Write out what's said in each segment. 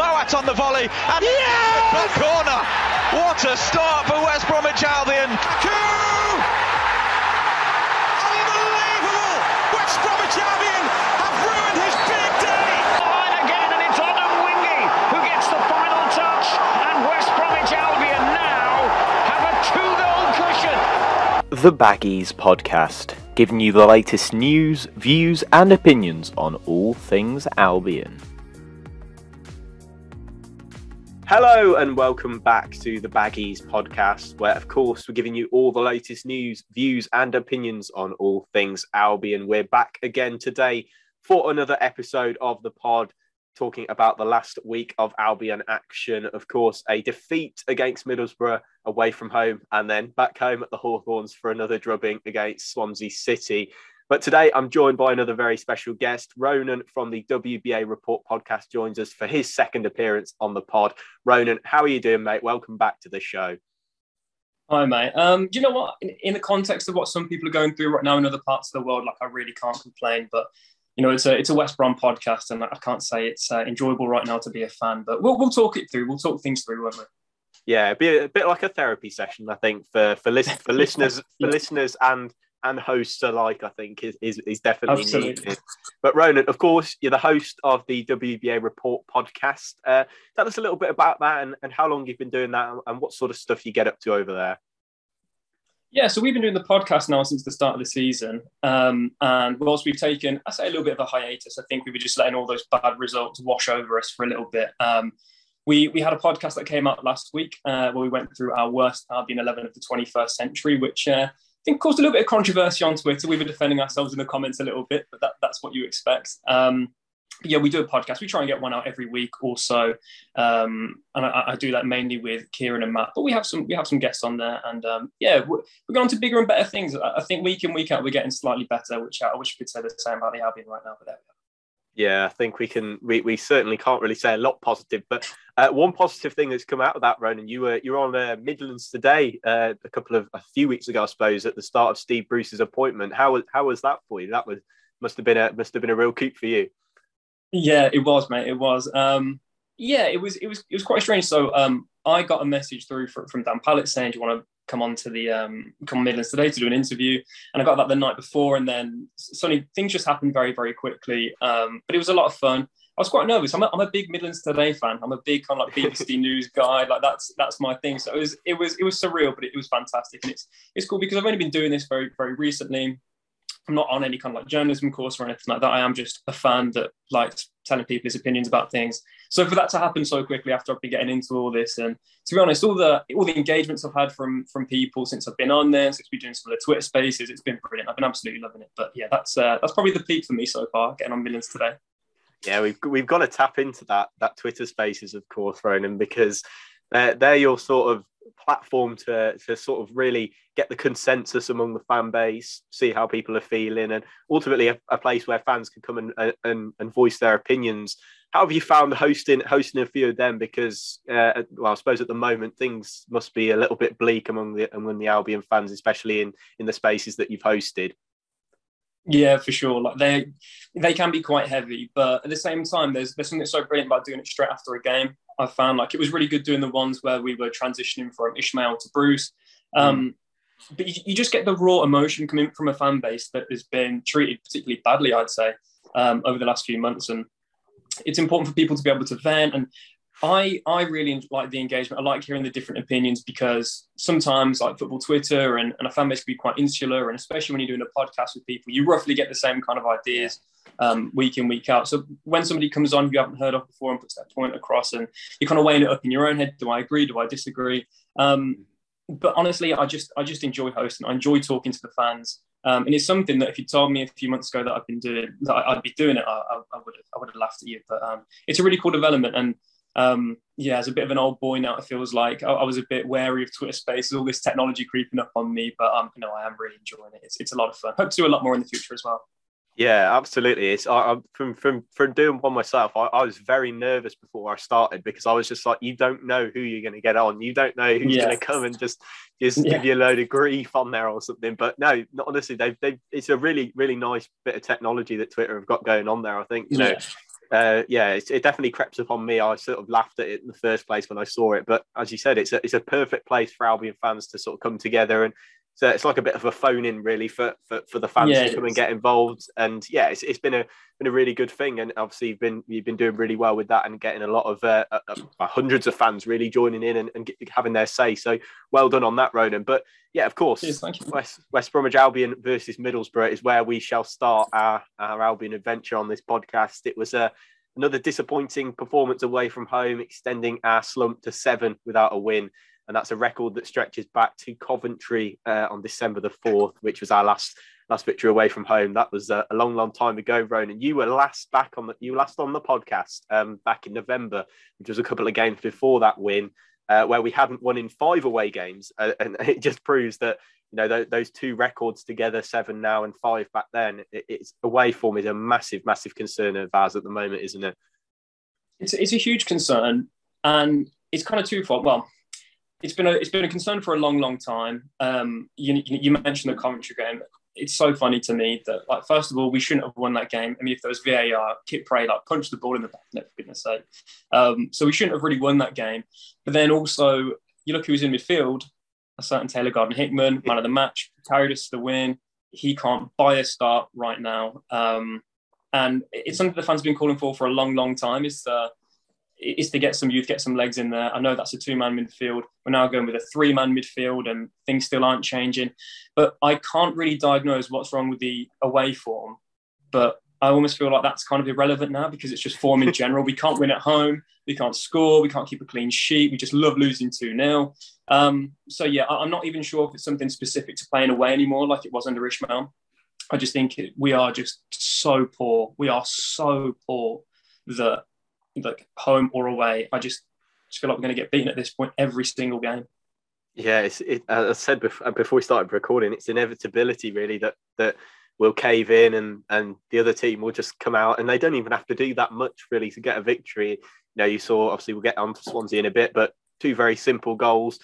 Mowatt on the volley. And yes! back corner. What a start for West Bromwich Albion. Unbelievable! West Bromwich Albion have ruined his big day. Line again, and it's Adam Wingy who gets the final touch. And West Bromwich Albion now have a two-goal cushion. The Baggies Podcast, giving you the latest news, views, and opinions on all things Albion. Hello, and welcome back to the Baggies Podcast, where, of course, we're giving you all the latest news, views, and opinions on all things Albion. We're back again today for another episode of the pod, talking about the last week of Albion action. Of course, a defeat against Middlesbrough away from home, and then back home at the Hawthorns for another drubbing against Swansea City. But today I'm joined by another very special guest. Ronan from the WBA Report podcast joins us for his second appearance on the pod. Ronan, how are you doing, mate? Welcome back to the show. Hi, mate. Um, do you know what? In, in, the context of what some people are going through right now in other parts of the world, like I really can't complain. But you know, it's a it's a West Brom podcast, and I can't say it's uh, enjoyable right now to be a fan. But we'll we'll talk it through. We'll talk things through, won't we? Yeah, be a, a bit like a therapy session, I think, for for, list, for listeners for listeners and and hosts alike, I think, is, is, is definitely Absolutely. needed. But Ronan, of course, you're the host of the WBA Report podcast. Uh, tell us a little bit about that and, and how long you've been doing that and what sort of stuff you get up to over there. Yeah, so we've been doing the podcast now since the start of the season. Um, and whilst we've taken, I say, a little bit of a hiatus, I think we were just letting all those bad results wash over us for a little bit. Um, we, we had a podcast that came out last week uh, where we went through our worst Albion 11 of the 21st century, which uh, think caused a little bit of controversy on Twitter. We were defending ourselves in the comments a little bit, but that, that's what you expect. Um, yeah, we do a podcast. We try and get one out every week or so, um, and I, I, do that mainly with Kieran and Matt. But we have some we have some guests on there, and um, yeah, we're, we're, going to bigger and better things. I think week in week out we're getting slightly better, which I wish we could say the same about the Albion right now. But there we go. Yeah, I think we can. We, we certainly can't really say a lot positive, but uh, one positive thing that's come out of that, Ronan, you were you're on uh, Midlands today uh, a couple of a few weeks ago, I suppose, at the start of Steve Bruce's appointment. How was how was that for you? That was must have been a must have been a real coup for you. Yeah, it was, mate. It was. Um, yeah, it was. It was. It was quite strange. So um, I got a message through from, from Dan Pallett saying, "Do you want to come on to the um, come Midlands today to do an interview, and I got that the night before, and then suddenly things just happened very very quickly. Um, but it was a lot of fun. I was quite nervous. I'm a, I'm a big Midlands Today fan. I'm a big kind of like BBC News guy. Like that's that's my thing. So it was it was it was surreal, but it, it was fantastic, and it's it's cool because I've only been doing this very very recently. I'm not on any kind of like journalism course or anything like that. I am just a fan that likes telling people his opinions about things. So for that to happen so quickly after I've been getting into all this, and to be honest, all the all the engagements I've had from from people since I've been on there, since we've been doing some of the Twitter spaces, it's been brilliant. I've been absolutely loving it. But yeah, that's uh, that's probably the peak for me so far, getting on Midlands Today. Yeah, we've we've got to tap into that that Twitter spaces, of course, Ronan, because they're, they're your sort of platform to to sort of really get the consensus among the fan base, see how people are feeling, and ultimately a, a place where fans can come and, and and voice their opinions. How have you found hosting hosting a few of them? Because uh, well, I suppose at the moment things must be a little bit bleak among the among the Albion fans, especially in in the spaces that you've hosted. Yeah, for sure. Like they they can be quite heavy, but at the same time, there's there's something so brilliant about doing it straight after a game. I found like it was really good doing the ones where we were transitioning from Ismaël to Bruce. Um, mm. But you, you, just get the raw emotion coming from a fan base that has been treated particularly badly, I'd say, um, over the last few months. And it's important for people to be able to vent. And I I really like the engagement. I like hearing the different opinions because sometimes like football Twitter and, and a fan base can be quite insular, and especially when you're doing a podcast with people, you roughly get the same kind of ideas um, week in week out. So when somebody comes on who you haven't heard of before and puts that point across, and you're kind of weighing it up in your own head, do I agree? Do I disagree? Um, but honestly, I just I just enjoy hosting. I enjoy talking to the fans. Um, and it's something that if you told me a few months ago that I've been doing, that I'd be doing it, I, I, would have, I would have laughed at you. But um, it's a really cool development, and um, yeah, as a bit of an old boy now, it feels like I, I, was a bit wary of Twitter Spaces, all this technology creeping up on me. But um, you know, I am really enjoying it. It's, it's a lot of fun. Hope to do a lot more in the future as well. Yeah, absolutely. It's I, am from from from doing one myself. I, I, was very nervous before I started because I was just like, you don't know who you're going to get on. You don't know who's yeah. going to come and just just yeah. give you a load of grief on there or something. But no, not honestly, they've they it's a really really nice bit of technology that Twitter have got going on there. I think you know. Yeah uh, yeah, it, it, definitely crept upon me. I sort of laughed at it in the first place when I saw it, but as you said, it's a, it's a perfect place for Albion fans to sort of come together and so it's like a bit of a phone in really for, for, for the fans yeah, to come and get involved. And yeah, it's, it's been a been a really good thing. And obviously you've been you've been doing really well with that and getting a lot of uh, uh, uh hundreds of fans really joining in and, and, having their say. So well done on that, Ronan. But yeah, of course, Cheers, West, West Bromwich Albion versus Middlesbrough is where we shall start our, our Albion adventure on this podcast. It was a another disappointing performance away from home, extending our slump to seven without a win and that's a record that stretches back to Coventry uh, on December the fourth, which was our last last victory away from home. That was a, a long, long time ago, Ronan. You were last back on the you last on the podcast um, back in November, which was a couple of games before that win, uh, where we hadn't won in five away games, uh, and it just proves that you know th- those two records together, seven now and five back then, it, it's away form is a massive, massive concern of ours at the moment, isn't it? It's it's a huge concern, and it's kind of twofold. Well it's been a it's been a concern for a long, long time. Um, you, you mentioned the Coventry game. It's so funny to me that, like, first of all, we shouldn't have won that game. I mean, if there was VAR, Kipré like punched the ball in the back net, for goodness sake. Um, so we shouldn't have really won that game. But then also, you look who was in midfield. A certain Taylor Gardner Hickman, man of the match, carried us to the win. He can't buy a start right now. Um, and it's something the fans have been calling for for a long, long time. Is the is to get some youth, get some legs in there. I know that's a two man midfield. We're now going with a three man midfield and things still aren't changing. But I can't really diagnose what's wrong with the away form. But I almost feel like that's kind of irrelevant now because it's just form in general. we can't win at home. We can't score. We can't keep a clean sheet. We just love losing 2 0. Um, so, yeah, I'm not even sure if it's something specific to playing away anymore like it was under Ismaël. I just think it, we are just so poor. We are so poor that like home or away. I just, just feel like we're going to get beaten at this point every single game. Yeah, it's, it, as I said before, uh, before we started recording, it's inevitability really that that we'll cave in and and the other team will just come out and they don't even have to do that much really to get a victory. You know, you saw obviously we'll get on to Swansea in a bit, but two very simple goals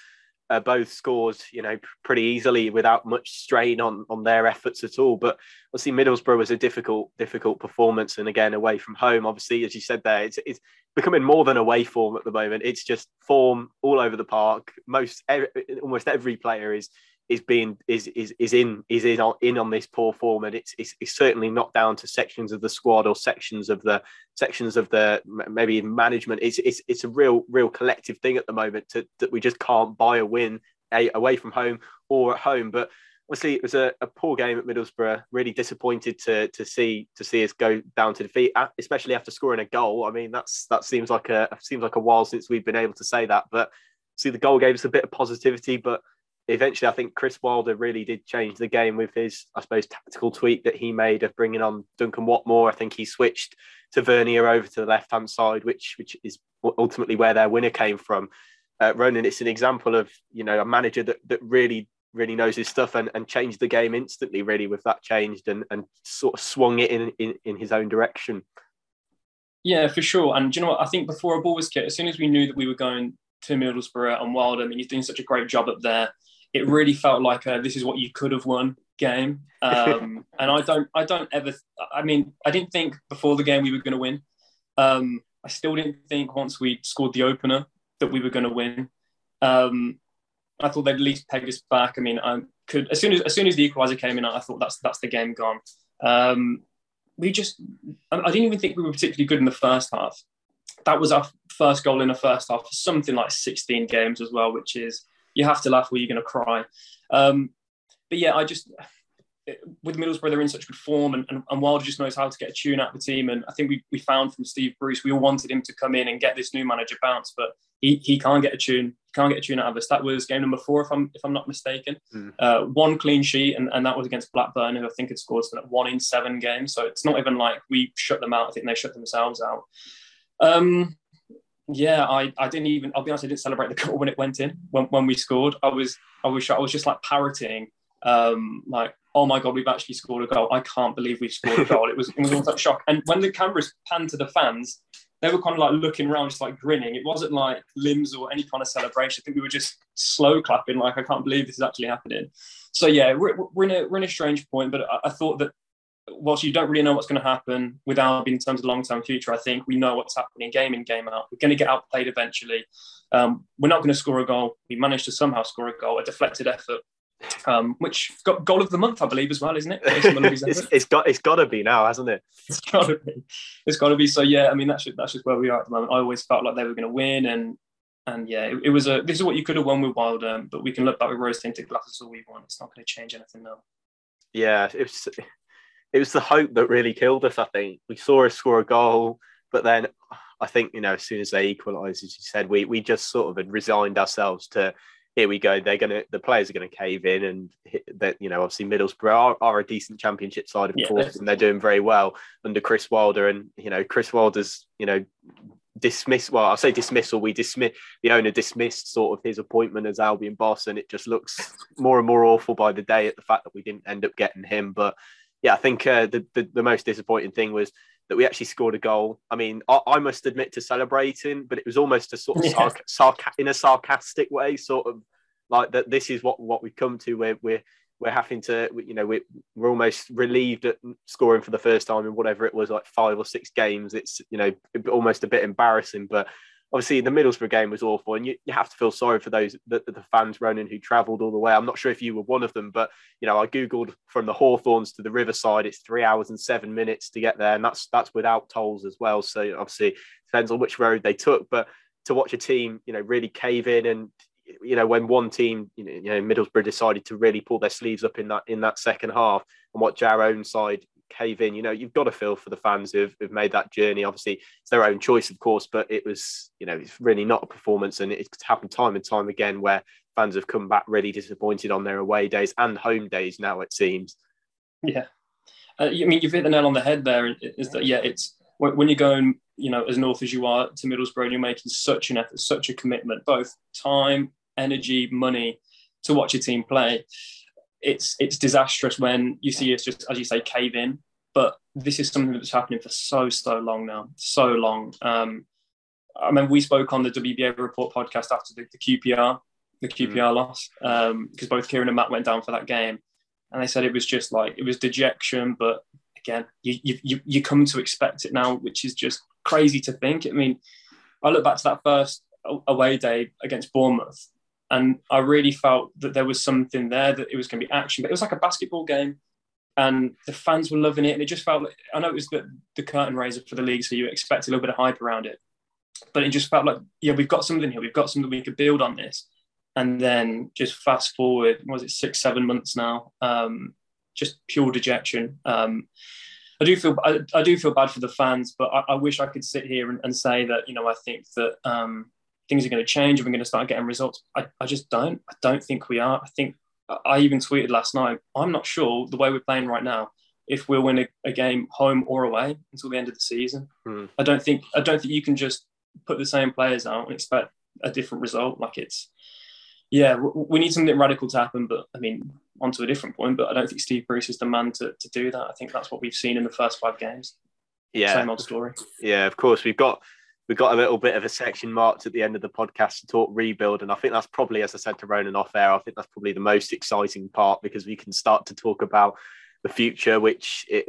uh, both scored, you know, pretty easily without much strain on on their efforts at all. But obviously, Middlesbrough was a difficult difficult performance, and again away from home. Obviously, as you said there, it's it's becoming more than away form at the moment. It's just form all over the park. Most every, almost every player is is being is is is in is in on, in on this poor form, and it's, it's, it's certainly not down to sections of the squad or sections of the sections of the maybe management. It's it's it's a real real collective thing at the moment to, that we just can't buy a win a, away from home or at home. But obviously, it was a, a poor game at Middlesbrough. Really disappointed to to see to see us go down to defeat, especially after scoring a goal. I mean, that's that seems like a seems like a while since we've been able to say that, but see the goal gave us a bit of positivity, but eventually, I think Chris Wilder really did change the game with his, I suppose, tactical tweak that he made of bringing on Duncan Watmore. I think he switched Tavernier over to the left hand side, which which is ultimately where their winner came from. Uh, Ronan, it's an example of you know a manager that that really really knows his stuff and, and changed the game instantly really with that changed and, and sort of swung it in, in in his own direction. Yeah, for sure. And you know what? I think before a ball was kicked, as soon as we knew that we were going to Middlesbrough and Wilder, I mean, he's doing such a great job up there it really felt like a, this is what you could have won game. Um, and I don't, I don't ever. I mean, I didn't think before the game we were going to win. Um, I still didn't think once we scored the opener that we were going to win. Um, I thought they'd at least peg us back. I mean, I could as soon as as soon as the equaliser came in, I thought that's that's the game gone. Um, we just, I didn't even think we were particularly good in the first half. That was our first goal in the first half for something like 16 games as well, which is you have to laugh or you're going to cry. Um, but yeah, I just with Middlesbrough they're in such good form, and, and, and Wilder just knows how to get a tune out of the team. And I think we, we found from Steve Bruce, we all wanted him to come in and get this new manager bounce, but he, he can't get a tune. He can't get a tune out of us. That was game number four, if I'm if I'm not mistaken. Mm. Uh, one clean sheet, and, and that was against Blackburn, who I think had scored one in seven games. So it's not even like we shut them out. I think they shut themselves out. Um, yeah, I, I didn't even. I'll be honest, I didn't celebrate the goal when it went in. When, when we scored, I was I was I was just like parroting, um, like oh my god, we've actually scored a goal. I can't believe we've scored a goal. It was it was almost like shock. And when the cameras panned to the fans, they were kind of like looking around, just like grinning. It wasn't like limbs or any kind of celebration. I think we were just slow clapping, like I can't believe this is actually happening. So yeah, we're, we're in a we're in a strange point, but I, I thought that whilst you don't really know what's going to happen with Albion in terms of long term future, I think we know what's happening game in, game out. We're going to get outplayed eventually. Um, we're not going to score a goal. We managed to somehow score a goal, a deflected effort, um, which got goal of the month, I believe, as well, isn't it? it's, it's got it's got to be now, hasn't it? It's got to be. It's got to be. So yeah, I mean that's just, that's just where we are at the moment. I always felt like they were going to win, and and yeah, it, it, was a. This is what you could have won with Wilder, but we can look back with rose tinted glasses all we want. It's not going to change anything now. Yeah, it was it was the hope that really killed us. I think we saw us score a goal, but then I think you know as soon as they equalised, as you said, we we just sort of had resigned ourselves to here we go. They're gonna the players are gonna cave in, and that you know obviously Middlesbrough are, are, a decent championship side of yeah, course, and they're doing very well under Chris Wilder. And you know Chris Wilder's you know dismissed. Well, I'll say dismissal. We dismiss the owner dismissed sort of his appointment as Albion boss, and it just looks more and more awful by the day at the fact that we didn't end up getting him. But yeah, I think uh, the, the, the most disappointing thing was that we actually scored a goal. I mean, I, I must admit to celebrating, but it was almost a sort of yeah. sarc- in a sarcastic way, sort of like that. This is what what we've come to. Where we're we're having to, you know, we're, we're almost relieved at scoring for the first time in whatever it was, like five or six games. It's you know almost a bit embarrassing, but obviously the Middlesbrough game was awful, and you, you have to feel sorry for those the, the fans, Ronan, who travelled all the way. I'm not sure if you were one of them, but you know I googled from the Hawthorns to the Riverside, it's three hours and seven minutes to get there, and that's that's without tolls as well. So obviously depends on which road they took, but to watch a team, you know, really cave in and you know when one team you know, Middlesbrough decided to really pull their sleeves up in that in that second half and what our own side cave in. You know, you've got to feel for the fans who've, who've made that journey. Obviously, it's their own choice, of course, but it was, you know, it's really not a performance. And it's happened time and time again where fans have come back really disappointed on their away days and home days now, it seems. Yeah. Uh, I mean, you've hit the nail on the head there. Is that, yeah, it's when you're going, you know, as north as you are to Middlesbrough and you're making such an effort, such a commitment, both time, energy, money to watch your team play it's it's disastrous when you see us just as you say cave in. But this is something that's happening for so so long now, so long. Um, I remember we spoke on the WBA report podcast after the, the QPR the QPR mm. loss because um, both Kieran and Matt went down for that game, and they said it was just like it was dejection. But again, you you you come to expect it now, which is just crazy to think. I mean, I look back to that first away day against Bournemouth, and I really felt that there was something there that it was going to be action, but it was like a basketball game, and the fans were loving it, and it just felt. Like, I know it was the, the curtain raiser for the league, so you expect a little bit of hype around it, but it just felt like yeah, we've got something here, we've got something we could build on this, and then just fast forward, was it six, seven months now? Um, just pure dejection. Um, I do feel I, I, do feel bad for the fans, but I, I wish I could sit here and, and, say that you know I think that um, things are going to change and we're going to start getting results. I, I just don't. I don't think we are. I think I even tweeted last night. I'm not sure the way we're playing right now if we'll win a, a game home or away until the end of the season. Mm. I don't think I don't think you can just put the same players out and expect a different result. Like it's yeah, we need something radical to happen. But I mean, onto a different point. But I don't think Steve Bruce is the man to, to do that. I think that's what we've seen in the first five games. Yeah, same old story. Yeah, of course we've got we've got a little bit of a section marked at the end of the podcast to talk rebuild. And I think that's probably, as I said to Ronan off air, I think that's probably the most exciting part because we can start to talk about the future, which it,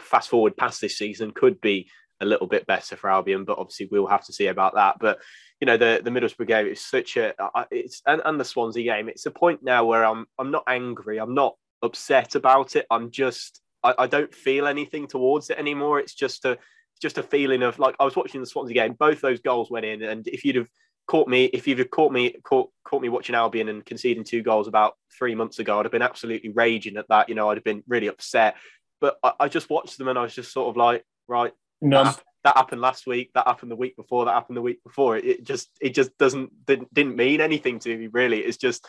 fast forward past this season could be a little bit better for Albion, but obviously we'll have to see about that. But you know, the the Middlesbrough game is such a it's and, and the Swansea game. It's a point now where I'm I'm not angry, I'm not upset about it. I'm just I, I don't feel anything towards it anymore. It's just a just a feeling of like I was watching the Swansea game. Both those goals went in, and if you'd have caught me, if you'd have caught me, caught, caught me watching Albion and conceding two goals about three months ago, I'd have been absolutely raging at that. You know, I'd have been really upset. But I, I just watched them, and I was just sort of like, right, that, that, happened last week. That happened the week before. That happened the week before. It, it just, it just doesn't didn't, didn't mean anything to me really. It's just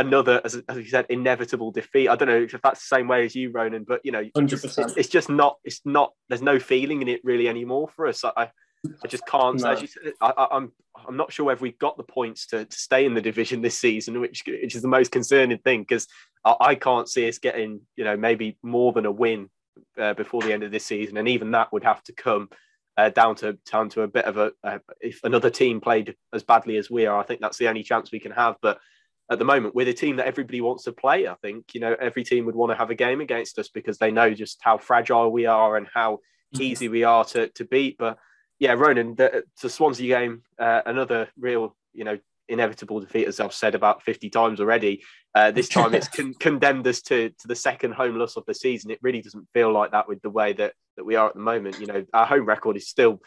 another, as, as you said, inevitable defeat. I don't know if that's the same way as you, Ronan, but you know, just, it's, it's, just not. It's not. There's no feeling in it really anymore for us. I, I just can't. No. As you said, I, am I'm, I'm not sure whether we've got the points to, to stay in the division this season, which which is the most concerning thing because I, I, can't see us getting, you know, maybe more than a win uh, before the end of this season, and even that would have to come. Uh, down to down to a bit of a uh, if another team played as badly as we are, I think that's the only chance we can have. But at the moment we're the team that everybody wants to play. I think you know every team would want to have a game against us because they know just how fragile we are and how mm-hmm. easy we are to to beat. But yeah, Ronan, the, the Swansea game, uh, another real you know inevitable defeat, as I've said about 50 times already. Uh, this time it's con- condemned us to, to the second home loss of the season. It really doesn't feel like that with the way that, that we are at the moment. You know, our home record is still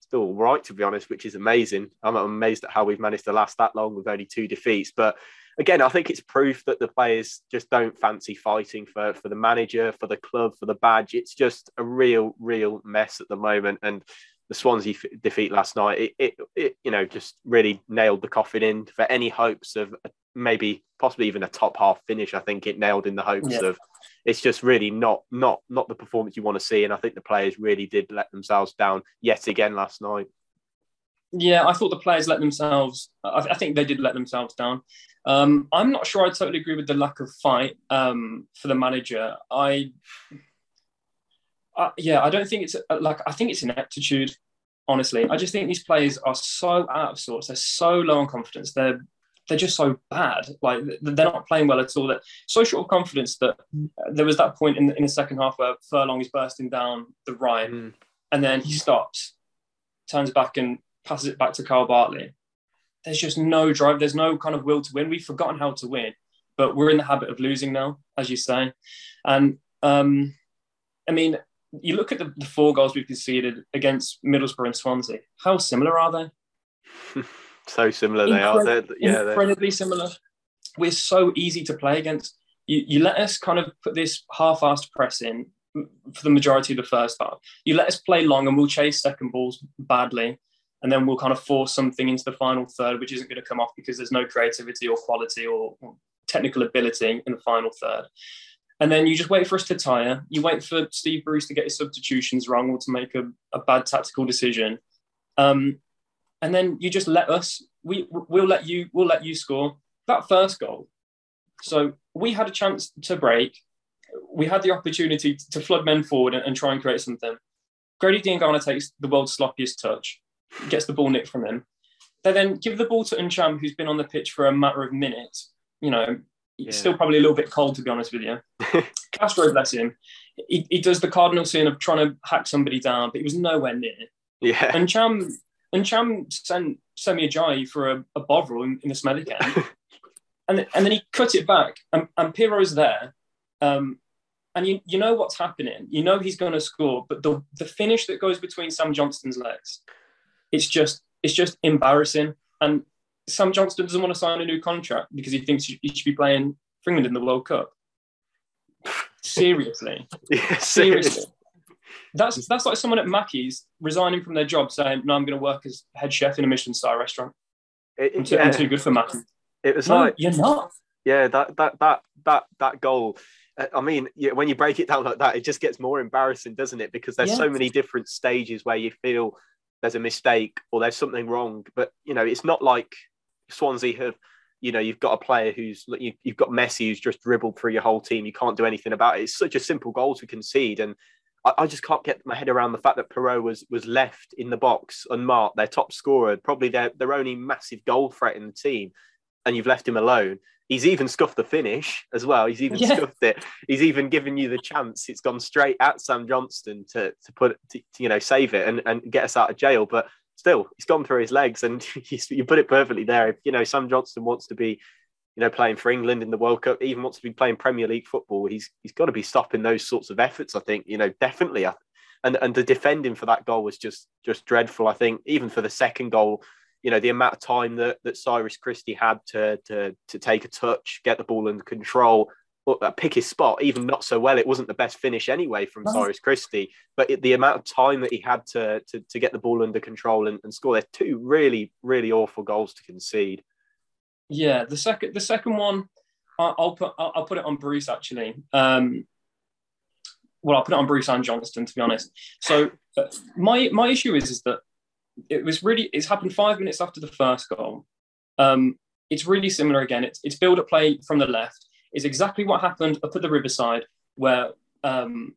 still right, to be honest, which is amazing. I'm amazed at how we've managed to last that long with only two defeats. But again, I think it's proof that the players just don't fancy fighting for, for the manager, for the club, for the badge. It's just a real, real mess at the moment. And the Swansea f- defeat last night, it, it, it, you know, just really nailed the coffin in for any hopes of maybe possibly even a top half finish. I think it nailed in the hopes yeah. of it's just really not not not the performance you want to see. And I think the players really did let themselves down yet again last night. Yeah, I thought the players let themselves. I, I think they did let themselves down. Um, I'm not sure I totally agree with the lack of fight um, for the manager. I, I, yeah, I don't think it's like I think it's ineptitude. Honestly, I just think these players are so out of sorts. They're so low on confidence. They're they're just so bad. Like they're not playing well at all. That so short of confidence that there was that point in the, in the second half where Furlong is bursting down the right, mm. and then he stops, turns back and passes it back to Kyle Bartley. There's just no drive. There's no kind of will to win. We've forgotten how to win, but we're in the habit of losing now, as you say. And um, I mean, you look at the, the four goals we've conceded against Middlesbrough and Swansea. How similar are they? so similar they are. They're, yeah, incredibly they're... similar. We're so easy to play against. You, you let us kind of put this half-assed press in for the majority of the first half. You let us play long and we'll chase second balls badly and then we'll kind of force something into the final third, which isn't going to come off because there's no creativity or quality or, technical ability in the final third. And then you just wait for us to tire. You wait for Steve Bruce to get his substitutions wrong or to make a, a bad tactical decision. Um, and then you just let us. We we'll let you we'll let you score that first goal. So we had a chance to break. We had the opportunity to flood men forward and, and try and create something. Grady Diangana takes the world's sloppiest touch gets the ball nicked from him. They then give the ball to Ntcham, who's been on the pitch for a matter of minutes. You know, yeah. still probably a little bit cold, to be honest with you. Castro, bless him, he, he does the cardinal sin of trying to hack somebody down, but he was nowhere near. Yeah. And Ntcham and Ntcham sent Semi Ajayi for a, a Bovril in, in the smelly can. and, and then he cut it back, and, and Piroe's there. Um, and you, you know what's happening. You know he's going to score, but the, the finish that goes between Sam Johnston's legs it's just it's just embarrassing. And Sam Johnston doesn't want to sign a new contract because he thinks he should be playing for England in the World Cup. Seriously, yeah, seriously. That's that's like someone at Mackey's resigning from their job, saying, "No, I'm going to work as head chef in a Michelin star restaurant. It, I'm, too, yeah. I'm, too, good for Mackey." It was no, like you're not. Yeah, that that that that that goal. Uh, I mean, yeah, when you break it down like that, it just gets more embarrassing, doesn't it? Because there's so many different stages where you feel there's a mistake or there's something wrong. But you know, it's not like Swansea have. You know, you've got a player who's you, have got Messi who's just dribbled through your whole team. You can't do anything about it. It's such a simple goal to concede, and I, I just can't get my head around the fact that Piroe was was left in the box unmarked, their top scorer, probably their their only massive goal threat in the team, and you've left him alone. He's even scuffed the finish as well. He's even yeah. scuffed it. He's even given you the chance. It's gone straight at Sam Johnston to to put to, to, you know save it and, and get us out of jail. But still, he's gone through his legs, and you put it perfectly there. If you know Sam Johnston wants to be, you know, playing for England in the World Cup, even wants to be playing Premier League football, he's he's got to be stopping those sorts of efforts. I think you know definitely. And and the defending for that goal was just just dreadful. I think even for the second goal, you know the amount of time that that Cyrus Christie had to to to take a touch, get the ball under control, uh, pick his spot. Even not so well, it wasn't the best finish anyway from. Cyrus Christie. But it, the amount of time that he had to to, to get the ball under control and, and score, they're two really really awful goals to concede. Yeah, the second the second one, I'll put I'll put it on Bruce actually. Um, well, I'll put it on Bruce and Johnston to be honest. So uh, my my issue is is that it was really it's happened five minutes after the first goal. Um, it's really similar again. It's it's build up play from the left. It's exactly what happened up at the Riverside, where um,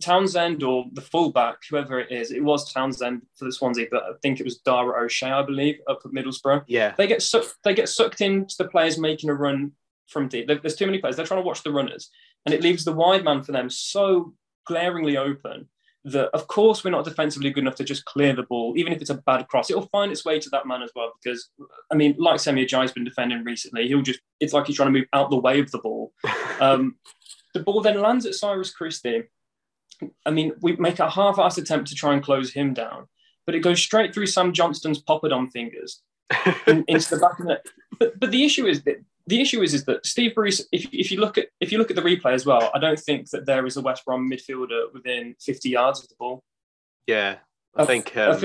Townsend or the fullback, whoever it is, it was Townsend for the Swansea, but I think it was Dara O'Shea, I believe, up at Middlesbrough. Yeah, they get sucked. They get sucked into the players making a run from deep. There's too many players. They're trying to watch the runners, and it leaves the wide man for them so glaringly open that, of course, we're not defensively good enough to just clear the ball, even if it's a bad cross. It'll find its way to that man as well. Because, I mean, like Semi Ajayi's been defending recently, he'll just. It's like he's trying to move out the way of the ball. Um, the ball then lands at Cyrus Christie I mean, we make a half-assed attempt to try and close him down, but it goes straight through Sam Johnston's poppadom fingers in, into the back of the. But but the issue is that the issue is is that Steve Bruce, if, if you look at if you look at the replay as well, I don't think that there is a West Brom midfielder within 50 yards of the ball. Yeah, I think um,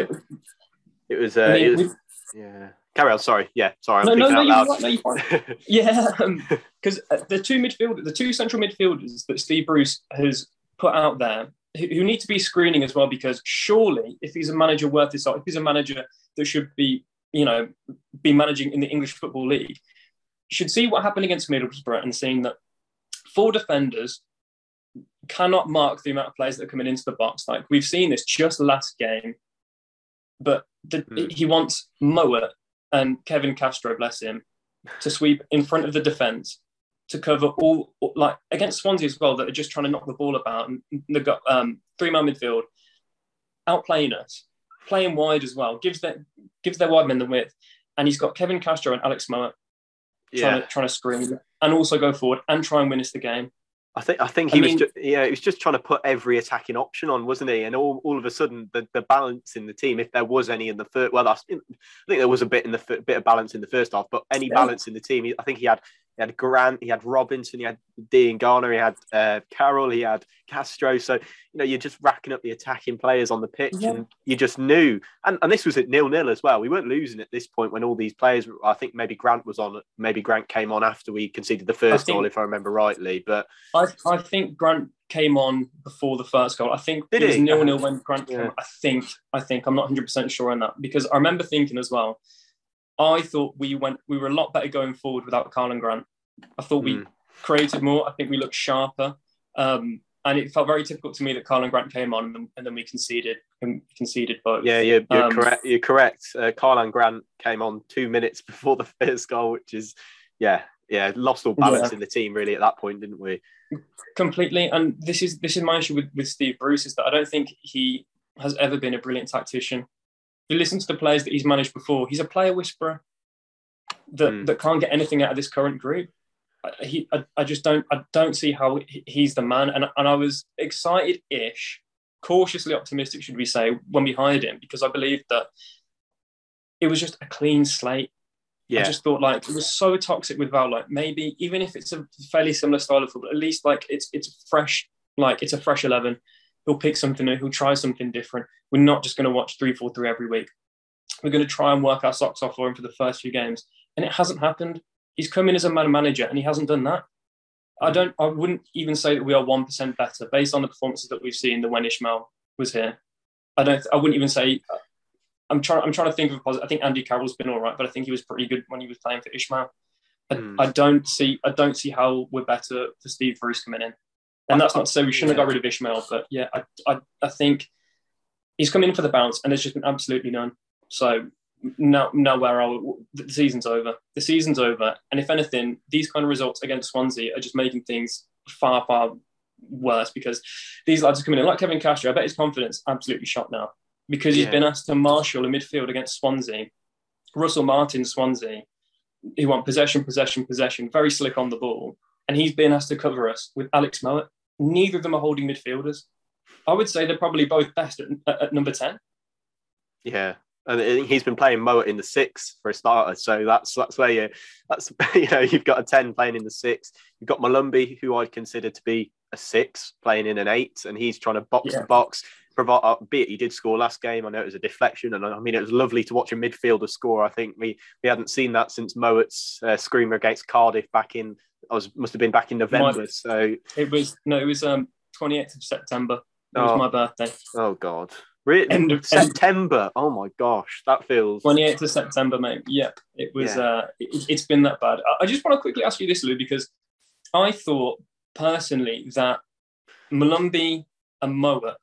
it was. Uh, I mean, it was yeah. Carry on. Sorry. Yeah. Sorry. I'm no, no, no, you're right, no, you're fine. yeah, because um, the two midfielders, the two central midfielders that Steve Bruce has put out there who, need to be screening as well because surely if he's a manager worth his salt, if he's a manager that should be you know be managing in the English Football League, should see what happened against Middlesbrough and seeing that four defenders cannot mark the amount of players that are coming into the box. Like we've seen this just last game, but the, mm. he wants Mowatt and Quevin Castro, bless him, to sweep in front of the defence to cover all like against Swansea as well that are just trying to knock the ball about and they've got um, three man midfield outplaying us, playing wide as well, gives their gives their wide men the width, and he's got Quevin Castro and Alex Mowatt yeah. trying to trying to screen and also go forward and try and win us the game. I think I think he I was just, yeah he was just trying to put every attacking option on, wasn't he? And all, all of a sudden the, the balance in the team, if there was any in the first, well, I think there was a bit in the bit of balance in the first half, but any yeah. balance in the team, I think he had he had Grant, he had Robinson, he had Diangana, he had uh, Carroll, he had Castro. So, you know, you're just racking up the attacking players on the pitch yeah. and you just knew. And, and this was at nil nil as well. We weren't losing at this point when all these players, I think maybe Grant was on, maybe Grant came on after we conceded the first think, goal, if I remember rightly. But I, I think Grant came on before the first goal. I think Did it was nil nil when Grant yeah. came on. I think, I think, I'm not 100% sure on that because I remember thinking as well, I thought we went we were a lot better going forward without Karlan Grant. I thought we mm. created more. I think we looked sharper. Um, and it felt very difficult to me that Karlan Grant came on and then, and then we conceded and conceded both. Yeah, you're, you're um, correct. You're correct. Uh, Karlan Grant came on two minutes before the first goal, which is yeah, yeah, lost all balance yeah. in the team really at that point, didn't we? Completely. And this is this is my issue with, with Steve Bruce is that I don't think he has ever been a brilliant tactician you listen to the players that he's managed before, he's a player whisperer that, mm. that can't get anything out of this current group. I, he, I, I just don't, I don't see how he's the man. And, and I was excited-ish, cautiously optimistic, should we say, when we hired him, because I believed that it was just a clean slate. Yeah. I just thought like it was so toxic with Val. Like maybe even if it's a fairly similar style of football, at least like it's it's fresh, like it's a fresh eleven he'll pick something new, he'll try something different. We're not just going to watch 3 4 3 every week. We're going to try and work our socks off for him for the first few games. And it hasn't happened. He's come in as a man manager and he hasn't done that. I don't I wouldn't even say that we are one percent better based on the performances that we've seen the when Ismaël was here. I don't I wouldn't even say I'm trying I'm trying to think of a positive. I think Andy Carroll's been all right, but I think he was pretty good when he was playing for Ismaël. I, mm. I don't see I don't see how we're better for Steve Bruce coming in. And that's not to say we shouldn't have got rid of Ismaël, but yeah, I, I, I think he's come in for the bounce and there's just been absolutely none. So now, now where are we? The season's over. The season's over. And if anything, these kind of results against Swansea are just making things far, far worse because these lads are coming in. Like Quevin Castro, I bet his confidence absolutely shot now because he's yeah. been asked to marshal a midfield against Swansea. Russell Martin, Swansea, he want possession, possession, possession, very slick on the ball and he's been asked to cover us with Alex Mowatt. Neither of them are holding midfielders. I would say they're probably both best at, at number 10. Yeah. And he's been playing Mowatt in the six for a starter, so that's that's where you that's you know you've got a ten playing in the six. You've got Molumby, who I'd consider to be a six, playing in an eight, and he's trying to box yeah. the box. Provide, uh, be it he did score last game. I know it was a deflection, and I mean it was lovely to watch a midfielder score. I think we we hadn't seen that since Mowatt's uh, screamer against Cardiff back in I was must have been back in November. My, so it was no, it was um 28th of September. It oh, was my birthday. Oh God. Really? End of September. End. Oh my gosh, that feels 28th of September, mate. Yep, it was. Yeah. Uh, it, has been that bad. I, just want to quickly ask you this, Lou, because I thought personally that Molumby and Moa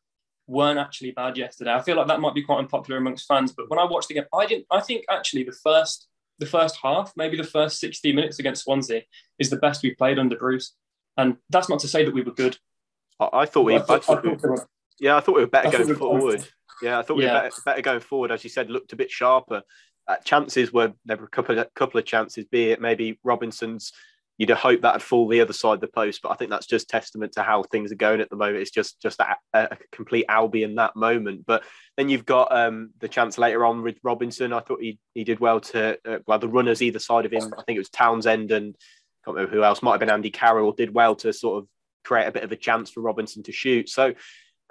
weren't actually bad yesterday. I feel like that might be quite unpopular amongst fans, but when I watched the game, I didn't. I think actually the first the first half, maybe the first 60 minutes against Swansea, is the best we've played under Bruce. And that's not to say that we were good. I, I thought we, I thought, I thought we were, yeah, I thought we were better going forward. Yeah, I thought we yeah. were better, better, going forward. As you said, looked a bit sharper. Uh, chances were there were a couple of, couple of chances, be it maybe Robinson's you'd hope that'd fall the other side of the post. But I think that's just testament to how things are going at the moment. It's just just a, a complete Albion that moment. But then you've got um, the chance later on with Robinson. I thought he he did well to uh, well the runners either side of him. I think it was Townsend and I can't remember who else. Might have been Andy Carroll. Did well to sort of create a bit of a chance for Robinson to shoot. So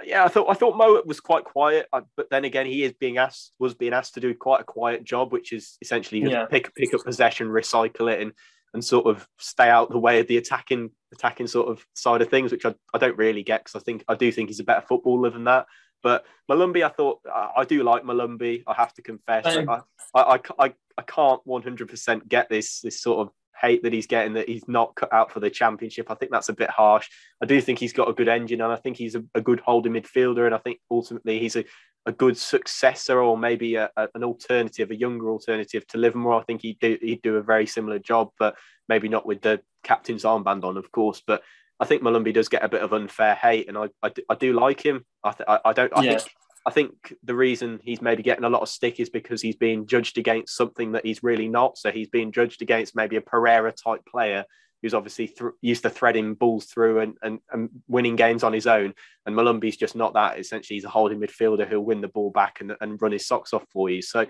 yeah, I thought I thought Mowatt was quite quiet, uh, but then again, he is being asked was being asked to do quite a quiet job, which is essentially yeah. pick pick up possession, recycle it, and and sort of stay out the way of the attacking attacking sort of side of things, which I, I don't really get because I think I do think he's a better footballer than that. But Molumby, I thought I do like Molumby. I have to confess, I, I, I, I can't one hundred percent get this this sort of hate that he's getting that he's not cut out for the championship. I think that's a bit harsh. I do think he's got a good engine, and I think he's a, a good holding midfielder, and I think ultimately he's a, a good successor or maybe a, a, an alternative, a younger alternative to Livermore. I think he'd do, he'd do a very similar job, but maybe not with the captain's armband on, of course. But I think Molumby does get a bit of unfair hate, and I I, do, I do like him. I, th- I, I don't. I yeah. think I think the reason he's maybe getting a lot of stick is because he's being judged against something that he's really not. So he's being judged against maybe a Pereira type player who's obviously th- used to threading balls through and, and, and winning games on his own. And Molumby's just not that. Essentially, he's a holding midfielder who'll win the ball back and, and run his socks off for you. So,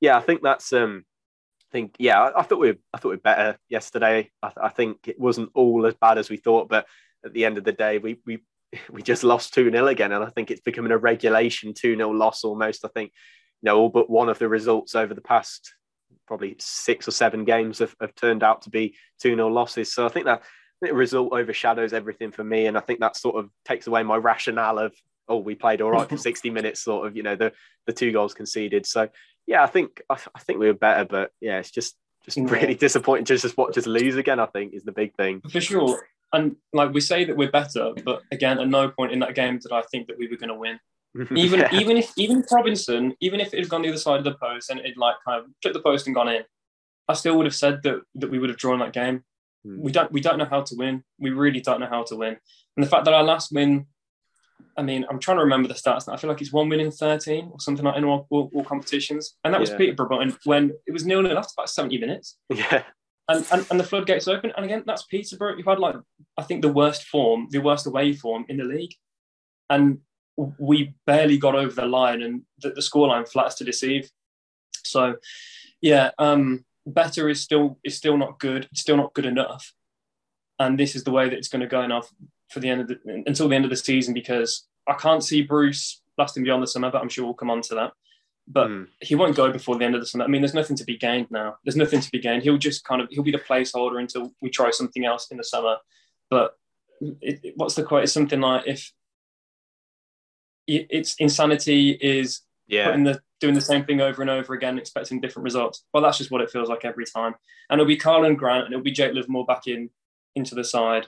yeah, I think that's. Um, I think yeah, I, I thought we were, I thought we were better yesterday. I, I, think it wasn't all as bad as we thought, but at the end of the day, we we we just lost two 0 again, and I think it's becoming a regulation two 0 loss almost. I think you know all but one of the results over the past probably six or seven games have, have turned out to be 2 0 losses. So I think that the result overshadows everything for me. And I think that sort of takes away my rationale of, oh, we played all right for 60 minutes, sort of, you know, the, the two goals conceded. So yeah, I think I, I think we were better, but yeah, it's just just really disappointing to just watch us lose again, I think is the big thing. For sure. And like we say that we're better, but again, at no point in that game did I think that we were going to win. Even yeah. even if even if Robinson, even if it had gone the other side of the post and it like kind of clipped the post and gone in, I still would have said that that we would have drawn that game. Mm. We don't we don't know how to win. We really don't know how to win. And the fact that our last win, I mean, I'm trying to remember the stats. Now. I feel like it's one win in 13 or something like in all, all, all competitions, and that was yeah. Peterborough when it was nil nil after about 70 minutes. Yeah. And, and, and the floodgates open. And again, that's Peterborough. You've had like I think the worst form, the worst away form in the league. And we barely got over the line and the, the scoreline flatters to deceive. So, yeah, um, better is still is still not good. It's still not good enough, and this is the way that it's going to go enough for the end of the until the end of the season because I can't see Bruce lasting beyond the summer. But I'm sure we'll come on to that. But mm. he won't go before the end of the summer. I mean, there's nothing to be gained now. There's nothing to be gained. He'll just kind of he'll be the placeholder until we try something else in the summer. But it, it, what's the quote? It's something like if it's insanity is yeah. putting the doing the same thing over and over again, expecting different results. Well, that's just what it feels like every time. And it'll be Karlan Grant and it'll be Jake Livermore back in into the side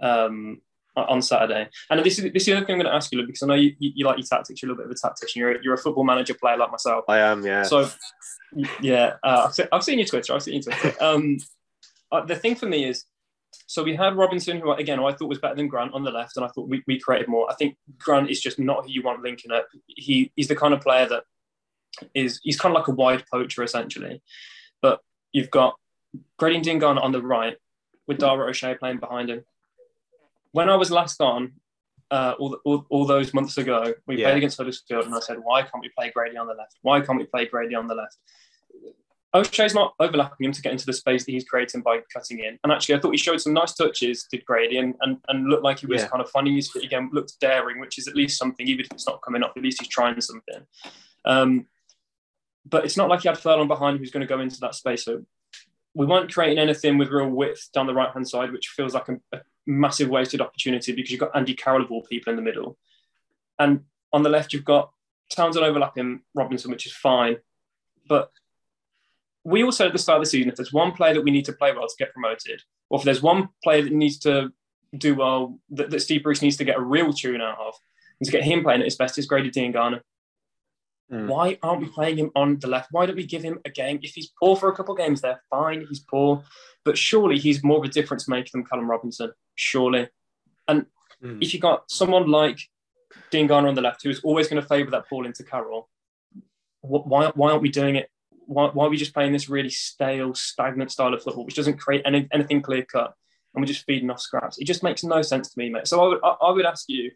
um, on Saturday. And this is this is the other thing I'm going to ask you, because I know you, you, you, like your tactics. You're a little bit of a tactician. You're you're a football manager player like myself. I am, yeah. So yeah, uh, I've, seen, I've seen your Twitter. I've seen your Twitter. Um, uh, the thing for me is so we had Robinson, who again I thought was better than Grant on the left, and I thought we, we created more. I think Grant is just not who you want linking up. He he's the kind of player that is he's kind of like a wide poacher essentially. But you've got Grady Diangana on the right with Dara O'Shea playing behind him. When I was last on, uh, all, all, all, those months ago, we yeah. played against Huddersfield, and I said, "Why can't we play Grady on the left? Why can't we play Grady on the left?" O'Shea's not overlapping him to get into the space that he's creating by cutting in. And actually, I thought he showed some nice touches, did Grady, and, and, and looked like he was yeah. kind of finding his feet again, looked daring, which is at least something, even if it's not coming up, at least he's trying something. Um, but it's not like he had Furlong behind who's going to go into that space. So we weren't creating anything with real width down the right hand side, which feels like a, a massive wasted opportunity because you've got Andy Carroll of all people in the middle. And on the left, you've got Townsend overlapping Robinson, which is fine. But we also at the start of the season, if there's one player that we need to play well to get promoted, or if there's one player that needs to do well, that, that Steve Bruce needs to get a real tune out of, And to get him playing at his best is Grady Diangana. Mm. Why aren't we playing him on the left? Why don't we give him a game? If he's poor for a couple of games, there, fine, he's poor. But surely he's more of a difference maker than Callum Robinson. Surely. And mm. if you got someone like Diangana on the left, who's always going to favour that ball into Carroll, why, why aren't we doing it? Why, why are we just playing this really stale, stagnant style of football, which doesn't create any, anything clear cut, and we're just feeding off scraps? It just makes no sense to me, mate. So I would, I, I would ask you,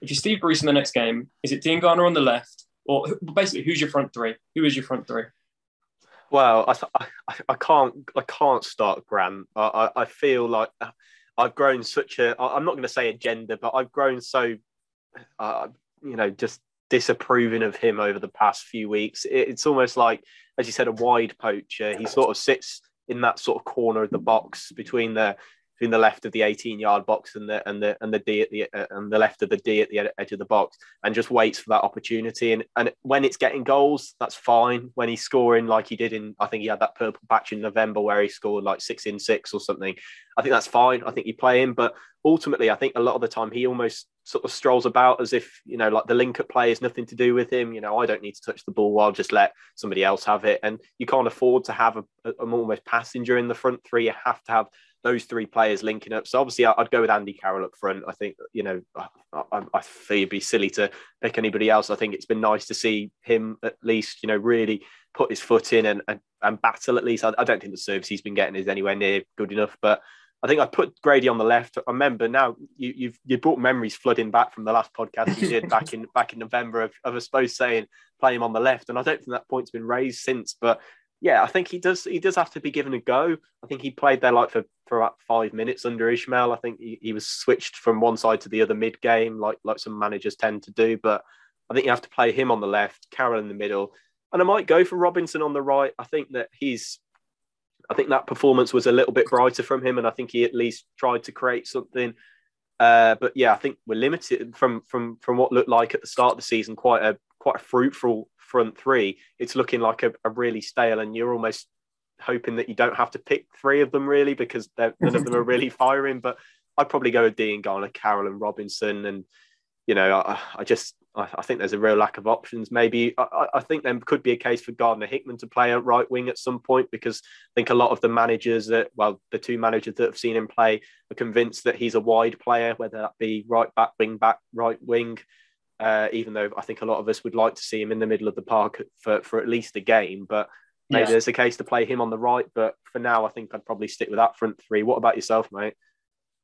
if you're Steve Bruce in the next game, is it Diangana on the left, or basically who's your front three? Who is your front three? Well, I, I, I can't I can't start Grant. I, I, I feel like I've grown such a I'm not going to say agenda, but I've grown so uh, you know just disapproving of him over the past few weeks. It's almost like, as you said, a wide poacher. He sort of sits in that sort of corner of the box between the between the left of the 18 yard box and the and the and the D at the uh, and the left of the D at the edge of the box and just waits for that opportunity and and when it's getting goals that's fine when he's scoring like he did in I think he had that purple patch in November where he scored like 6 in 6 or something I think that's fine I think you play him but ultimately I think a lot of the time he almost sort of strolls about as if you know like the link up play is nothing to do with him you know I don't need to touch the ball I'll just let somebody else have it and you can't afford to have a, a, a almost passenger in the front three you have to have those three players linking up. So obviously, I'd go with Andy Carroll up front. I think you know, I, I, think it'd be silly to pick anybody else. I think it's been nice to see him at least, you know, really put his foot in and and, and battle. At least, I, I don't think the service he's been getting is anywhere near good enough, but. I think I put Grady on the left. I remember now you, you've you brought memories flooding back from the last podcast you did back in back in November of, of I suppose saying play him on the left, and I don't think that point's been raised since. But yeah, I think he does. He does have to be given a go. I think he played there like for, for about five minutes under Ismaël. I think he, he was switched from one side to the other mid game, like like some managers tend to do. But I think you have to play him on the left, Carroll in the middle, and I might go for Robinson on the right. I think that he's. I think that performance was a little bit brighter from him, and I think he at least tried to create something. Uh, but yeah, I think we're limited from from from what looked like at the start of the season, quite a quite a fruitful front three, it's looking like a, a really stale, and you're almost hoping that you don't have to pick three of them really because none of them are really firing. But I'd probably go with Diangana, Carroll, and Robinson, and you know, I, I just I, I, think there's a real lack of options. Maybe I, I, think there could be a case for Gardner Hickman to play at right wing at some point because I think a lot of the managers that well, the two managers that have seen him play are convinced that he's a wide player, whether that be right back, wing back, right wing uh, even though I think a lot of us would like to see him in the middle of the park for, for at least a game. But maybe yeah. there's a case to play him on the right. But for now, I think I'd probably stick with that front three. What about yourself, mate?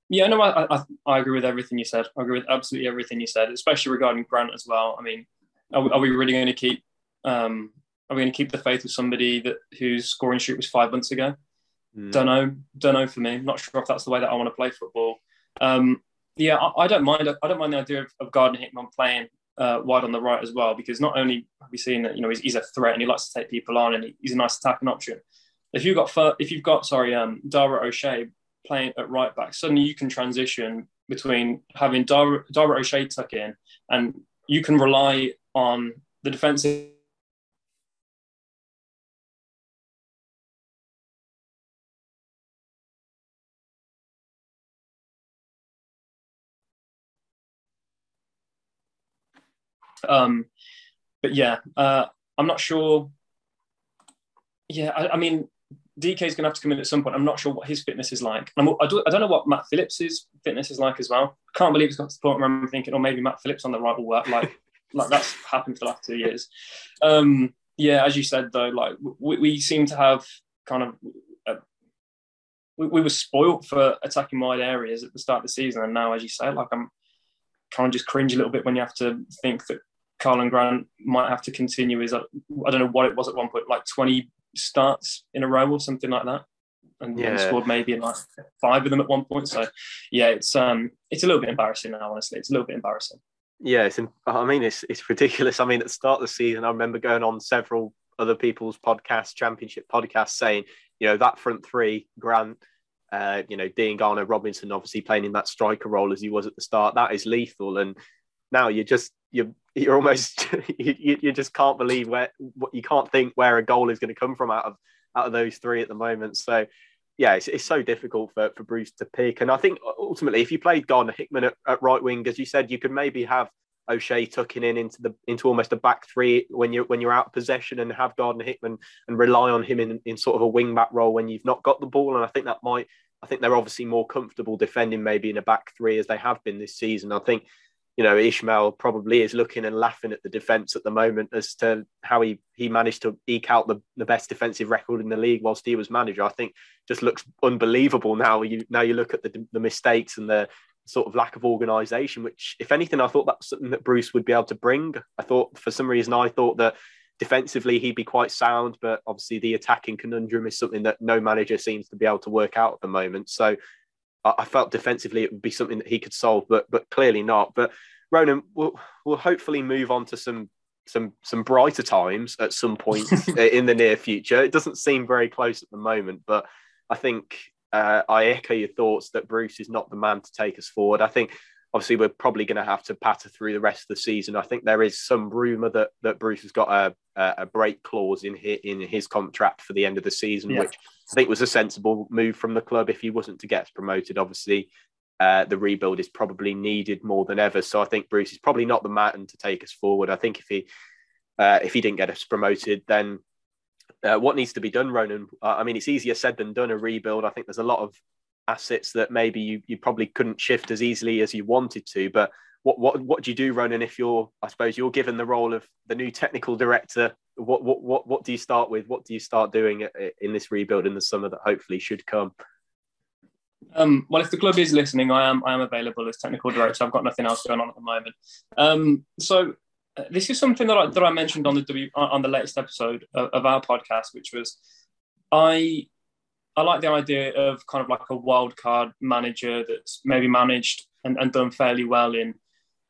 Yeah, no, I, I, I agree with everything you said. I agree with absolutely everything you said, especially regarding Grant as well. I mean, are we, are we really going to keep? Um, are we going to keep the faith with somebody that whose scoring streak was five months ago? Mm. Don't know. Don't know for me. Not sure if that's the way that I want to play football. Um, yeah, I, I, don't mind. I don't mind the idea of, of Gardner Hickman playing uh, wide on the right as well, because not only have we seen that you know he's, he's, a threat and he likes to take people on and he's a nice attacking option. If you've got if you've got sorry um, Dara O'Shea playing at right back, suddenly you can transition between having Dara, Dara O'Shea tuck in and you can rely on the defensive Um, but yeah, uh, I'm not sure. Yeah, I, I mean, Dike is going to have to come in at some point. I'm not sure what his fitness is like. I'm, I, do, don't know what Matt Phillips's fitness is like as well. Can't believe it's got where I'm thinking, oh, maybe Matt Phillips on the right will work. Like, like that's happened for the last two years. Um, yeah, as you said though, like we, we seem to have kind of uh, we, we were spoilt for attacking wide areas at the start of the season, and now, as you say, like I'm kind of just cringe a little bit when you have to think that Karlan Grant might have to continue his, I don't know what it was at one point, like 20 starts in a row or something like that. And yeah. scored maybe in like five of them at one point. So yeah, it's um it's a little bit embarrassing now, honestly. It's a little bit embarrassing. Yeah, it's I mean it's it's ridiculous. I mean at the start of the season, I remember going on several other people's podcasts, championship podcasts, saying, you know, that front three, Grant, uh, you know, Diangana Robinson, obviously playing in that striker role as he was at the start, that is lethal. And now you're just you you're almost you, you just can't believe where what you can't think where a goal is going to come from out of out of those three at the moment. So yeah, it's, it's so difficult for, for Bruce to pick. And I think ultimately, if you played Gardner Hickman at, at right wing, as you said, you could maybe have O'Shea tucking in into the into almost a back three when you're when you're out of possession and have Gardner Hickman and rely on him in, in sort of a wing back role when you've not got the ball. And I think that might I think they're obviously more comfortable defending maybe in a back three as they have been this season. I think you know, Ismaël probably is looking and laughing at the defence at the moment as to how he he managed to eke out the, the best defensive record in the league whilst he was manager. I think just looks unbelievable now. You now you look at the the mistakes and the sort of lack of organisation. Which, if anything, I thought that's something that Bruce would be able to bring. I thought for some reason I thought that defensively he'd be quite sound, but obviously the attacking conundrum is something that no manager seems to be able to work out at the moment. So I felt defensively it would be something that he could solve, but but clearly not. But Ronan, we'll, we'll hopefully move on to some some some brighter times at some point in the near future. It doesn't seem very close at the moment, but I think uh, I echo your thoughts that Bruce is not the man to take us forward. I think obviously we're probably going to have to patter through the rest of the season. I think there is some rumor that that Bruce has got a a break clause in his, in his contract for the end of the season, yeah. which I think was a sensible move from the club if he wasn't to get promoted. Obviously, uh, the rebuild is probably needed more than ever. So I think Bruce is probably not the man to take us forward. I think if he uh, if he didn't get us promoted, then uh, what needs to be done, Ronan? I mean, it's easier said than done. A rebuild. I think there's a lot of assets that maybe you, you probably couldn't shift as easily as you wanted to. But what what what do you do, Ronan? If you're, I suppose, you're given the role of the new technical director, what what what what do you start with? What do you start doing in this rebuild in the summer that hopefully should come? Um, well, if the club is listening, I am I am available as technical director. I've got nothing else going on at the moment. Um, so uh, this is something that I, that I mentioned on the w, on the latest episode of, of our podcast, which was I I like the idea of kind of like a wild card manager that's maybe managed and, and done fairly well in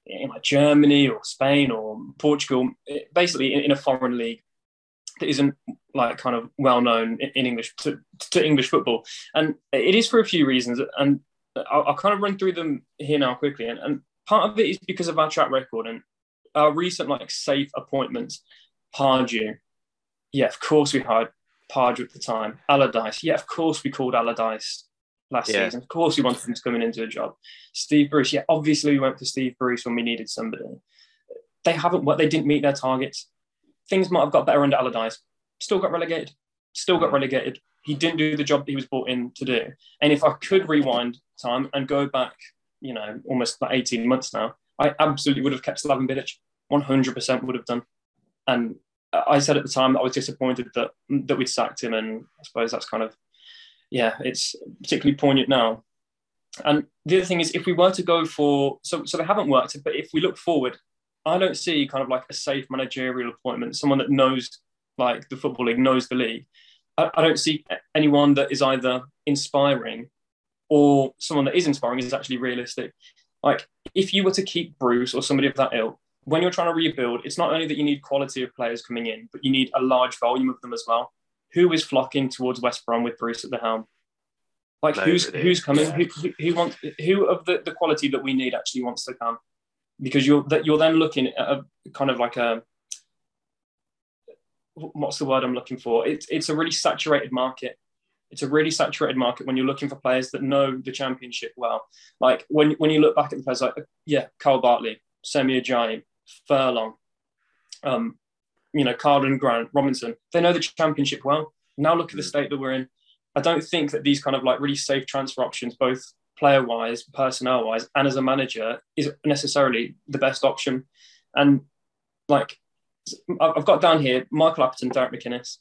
in like Germany or Spain or Portugal, eh, basically in, in a foreign league that isn't like kind of well known in English to, to, English football, and it is for a few reasons. And I'll, I'll kind of run through them here now quickly. And, and, part of it is because of our track record and our recent like safe appointments. Pardew, yeah, of course we hired Pardew at the time. Allardyce, yeah, of course we called Allardyce last yeah. season. Of course we wanted him to come in and do a job. Steve Bruce, yeah, obviously we went for Steve Bruce when we needed somebody. They haven't. What they didn't meet their targets things might have got better under Allardyce. Still got relegated. Still got mm-hmm. relegated. He didn't do the job that he was brought in to do. And if I could rewind time and go back, you know, almost like 18 months now, I absolutely would have kept Slaven Bilic. 100% would have done. And I said at the time I was disappointed that that we'd sacked him, and I suppose that's kind of, yeah, it's particularly poignant now. And the other thing is, if we were to go for, so so they haven't worked, but if we look forward, I don't see kind of like a safe managerial appointment, someone that knows like the football league, knows the league. I, I don't see anyone that is either inspiring or someone that is inspiring is actually realistic. Like if you were to keep Bruce or somebody of that ilk, when you're trying to rebuild, it's not only that you need quality of players coming in, but you need a large volume of them as well. Who is flocking towards West Brom with Bruce at the helm? Like who's who's coming? Who, who, who wants who of the, the quality that we need actually wants to come? because you're that you're then looking at a kind of like a what's the word I'm looking for? It's it's a really saturated market. It's a really saturated market when you're looking for players that know the championship well. Like when when you look back at the players like yeah, Kyle Bartley, Semi Ajayi, Furlong, um, you know, Karlan Grant, Robinson, they know the championship well. Now look at the mm. state that we're in. I don't think that these kind of like really safe transfer options, both player wise, personnel wise, and as a manager is necessarily the best option. And like I've got down here Michael Appleton, Derek McInnes.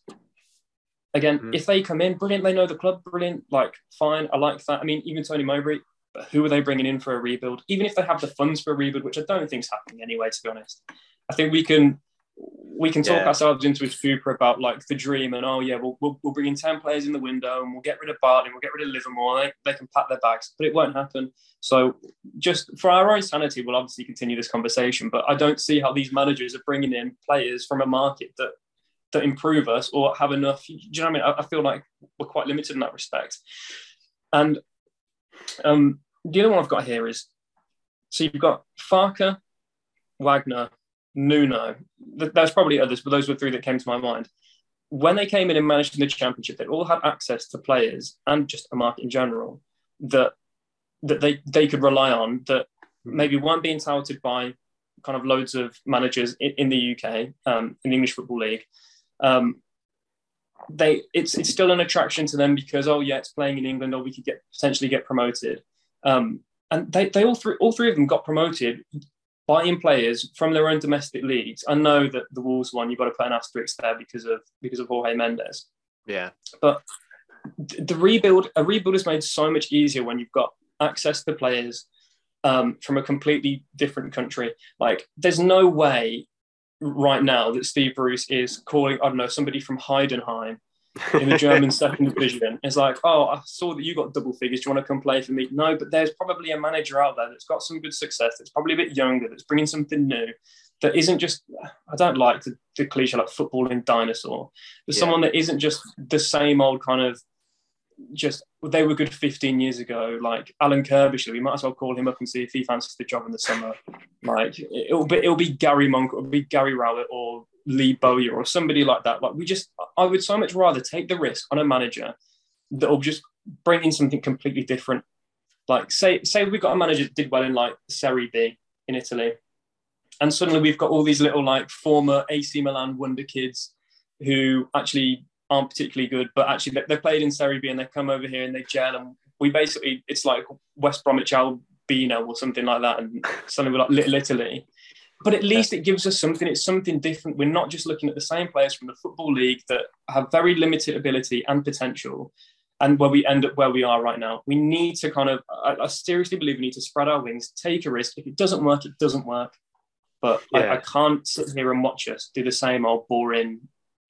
Again, mm. if they come in, brilliant. They know the club, brilliant. Like, fine. I like that. I mean, even Tony Mowbray, but who are they bringing in for a rebuild? Even if they have the funds for a rebuild, which I don't think is happening anyway, to be honest. I think we can we can talk yeah. ourselves into a stupor about like the dream and oh yeah we'll, we'll, we'll bring in 10 players in the window and we'll get rid of Bartley we'll get rid of Livermore they, they can pack their bags but it won't happen so just for our own sanity we'll obviously continue this conversation but I don't see how these managers are bringing in players from a market that that improve us or have enough do you know what I mean I, I feel like we're quite limited in that respect and um, the other one I've got here is so you've got Farke Wagner Nuno. There's probably others, but those were three that came to my mind. When they came in and managed in the championship, they all had access to players and just a market in general that that they, they could rely on that maybe weren't being touted by kind of loads of managers in, in the UK, um, in the English Football League. Um, they it's it's still an attraction to them because oh yeah, it's playing in England, or we could get potentially get promoted. Um, and they, they all three all three of them got promoted buying players from their own domestic leagues. I know that the Wolves one you've got to put an asterisk there because of because of Jorge Mendes. Yeah, but the rebuild a rebuild is made so much easier when you've got access to players um, from a completely different country. Like, there's no way right now that Steve Bruce is calling I don't know somebody from Heidenheim in the German second division. It's like, oh, I saw that you got double figures. Do you want to come play for me? No, but there's probably a manager out there that's got some good success, that's probably a bit younger, that's bringing something new, that isn't just, I don't like the, the cliche like footballing dinosaur, but yeah. someone that isn't just the same old kind of just they were good 15 years ago. Like Alan Curbishley, we might as well call him up and see if he fancies the job in the summer. Like it'll be it'll be Gary Monk, it'll be Gary Rowett or Lee Bowyer or somebody like that. Like we just, I would so much rather take the risk on a manager that'll just bring in something completely different. Like say, say we've got a manager that did well in like Serie B in Italy, and suddenly we've got all these little like former AC Milan wonder kids who actually aren't particularly good, but actually they, they played in Serie B and they come over here and they gel. And we basically, it's like West Bromwich Albino or something like that. And suddenly we're like Little Italy but at least it gives us something. It's something different. We're not just looking at the same players from the football league that have very limited ability and potential, and where we end up where we are right now. We need to kind of, I, I seriously believe we need to spread our wings, take a risk. If it doesn't work, it doesn't work. But yeah. I, I, can't sit here and watch us do the same old boring,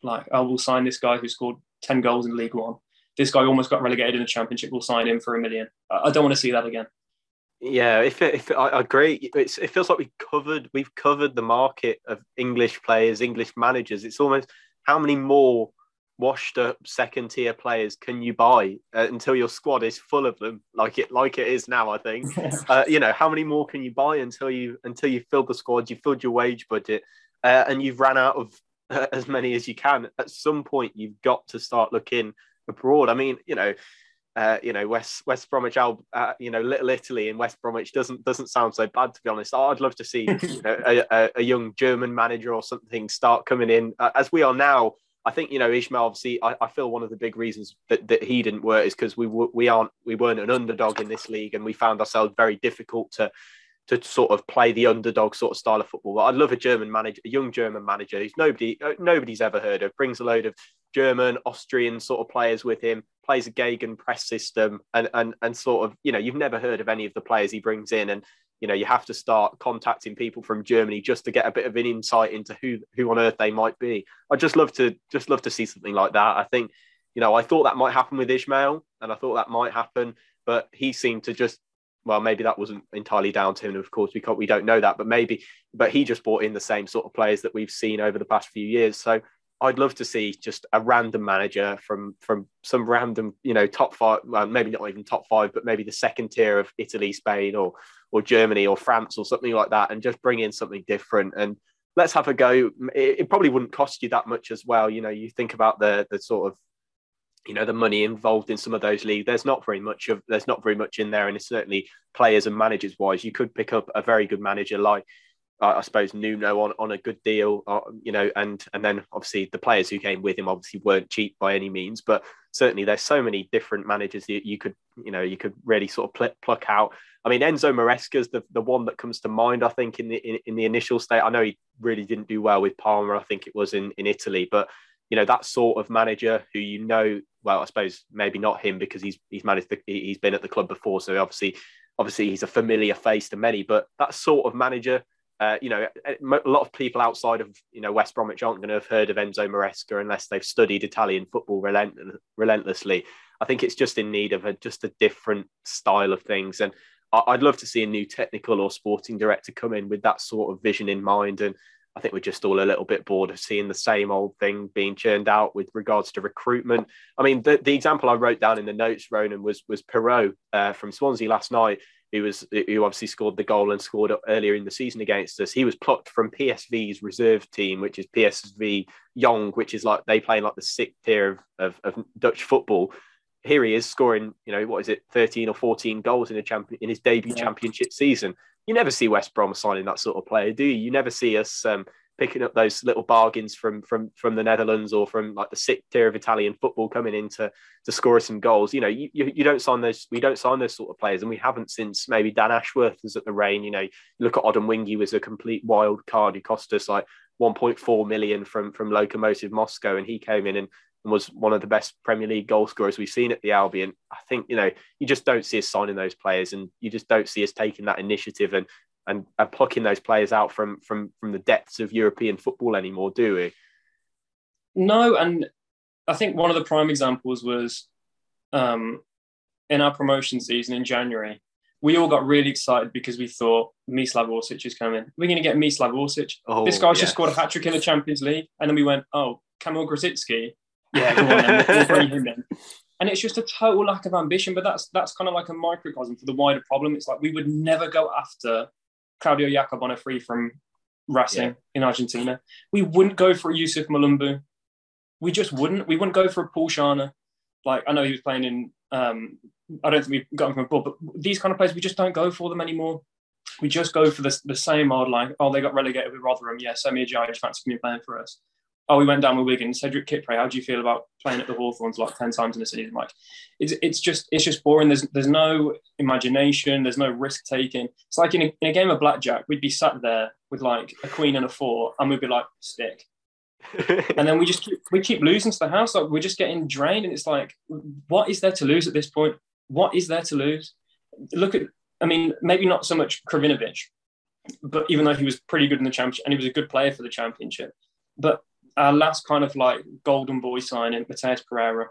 like, I oh, will sign this guy who scored 10 goals in League One. This guy almost got relegated in the Championship. We'll sign him for a million. I, I don't want to see that again. Yeah, if it, if it, I agree, it's, it feels like we covered we've covered the market of English players, English managers. It's almost how many more washed up second tier players can you buy uh, until your squad is full of them, like it like it is now. I think uh, you know how many more can you buy until you until you filled the squad, you filled your wage budget, uh, and you've ran out of as many as you can. At some point, you've got to start looking abroad. I mean, you know uh, you know West West Bromwich, uh, you know Little Italy in West Bromwich doesn't doesn't sound so bad to be honest. I'd love to see you know, a, a, young German manager or something start coming in uh, as we are now. I think you know Ismaël. Obviously, I, I feel one of the big reasons that, that he didn't work is because we we aren't we weren't an underdog in this league, and we found ourselves very difficult to to sort of play the underdog sort of style of football. I'd love a German manager, a young German manager who's nobody uh, nobody's ever heard of, brings a load of German, Austrian sort of players with him, plays a Gegen press system, and and and sort of you know you've never heard of any of the players he brings in, and you know you have to start contacting people from Germany just to get a bit of an insight into who who on earth they might be. I'd just love to just love to see something like that. I think you know I thought that might happen with Ismaël, and I thought that might happen, but he seemed to just well, maybe that wasn't entirely down to him. Of course, we can't, we don't know that, but maybe, but he just brought in the same sort of players that we've seen over the past few years. So I'd love to see just a random manager from from some random, you know, top five, well, maybe not even top five, but maybe the second tier of Italy, Spain, or or Germany or France or something like that, and just bring in something different and let's have a go. It, it probably wouldn't cost you that much as well. You know, you think about the the sort of you know the money involved in some of those leagues there's not very much of there's not very much in there and it's certainly players and managers wise you could pick up a very good manager like I suppose Nuno on, on a good deal, uh, you know, and and then obviously the players who came with him obviously weren't cheap by any means, but certainly there's so many different managers that you could, you know, you could really sort of pl- pluck out. I mean, Enzo Maresca's the, the one that comes to mind, I think, in the in, in, the initial state. I know he really didn't do well with Parma, I think it was in, in Italy, but you know, that sort of manager who you know, well, I suppose maybe not him because he's he's managed the, he's been at the club before, so obviously obviously he's a familiar face to many, but that sort of manager uh, you know, a lot of people outside of you know West Bromwich aren't going to have heard of Enzo Maresca unless they've studied Italian football relent- relentlessly. I think it's just in need of a just a different style of things, and I'd love to see a new technical or sporting director come in with that sort of vision in mind. And I think we're just all a little bit bored of seeing the same old thing being churned out with regards to recruitment. I mean, the, the example I wrote down in the notes, Ronan, was was Piroe uh, from Swansea last night who was who obviously scored the goal and scored earlier in the season against us. He was plucked from PSV's reserve team, which is PSV Jong, which is like they play in like the sixth tier of, of, of Dutch football. Here he is scoring, you know, what is it, 13 or 14 goals in a champion in his debut yeah. championship season. You never see West Brom signing that sort of player, do you? You never see us um, picking up those little bargains from from from the Netherlands or from like the sixth tier of Italian football coming in to, to score some goals. You know, you, you, don't sign those. We don't sign those sort of players, and we haven't since maybe Dan Ashworth was at the Reign. You know, look at Odemwingie was a complete wild card. He cost us like 1.4 million from from Lokomotiv Moscow, and he came in and and was one of the best Premier League goal scorers we've seen at the Albion. I think you know you just don't see us signing those players, and you just don't see us taking that initiative and and, and plucking those players out from from from the depths of European football anymore, do we? No, and I think one of the prime examples was um, in our promotion season in January. We all got really excited because we thought Mislav Orsic is coming. We're going to get Mislav Orsic. Oh, this guy's yes. just scored a hat trick in the Champions League, and then we went, "Oh, Kamil Grosicki yeah, go on then. We'll bring him in. And it's just a total lack of ambition. But that's that's kind of like a microcosm for the wider problem. It's like we would never go after Claudio Yacob on a free from Racing yeah. in Argentina. We wouldn't go for Youssouf Mulumbu. We just wouldn't. We wouldn't go for a Paul Scharner. Like I know he was playing in. Um, I don't think we got him from abroad, but these kind of players we just don't go for them anymore. We just go for the, the same old like, oh, they got relegated with Rotherham. Yeah, Semi Ajayi fancy me playing for us oh, we went down with Wigan. Cedric Kipré, how do you feel about playing at the Hawthorns like 10 times in a season? Like, it's, it's just it's just boring. There's there's no imagination. There's no risk taking. It's like in a, in a game of blackjack, we'd be sat there with like a queen and a four, and we'd be like, stick. and then we just keep, we keep losing to the house. Like we're just getting drained, and it's like, what is there to lose at this point? What is there to lose? Look at, I mean, maybe not so much Krovinovic, but even though he was pretty good in the championship and he was a good player for the championship, but our last kind of like golden boy signing, Matheus Pereira,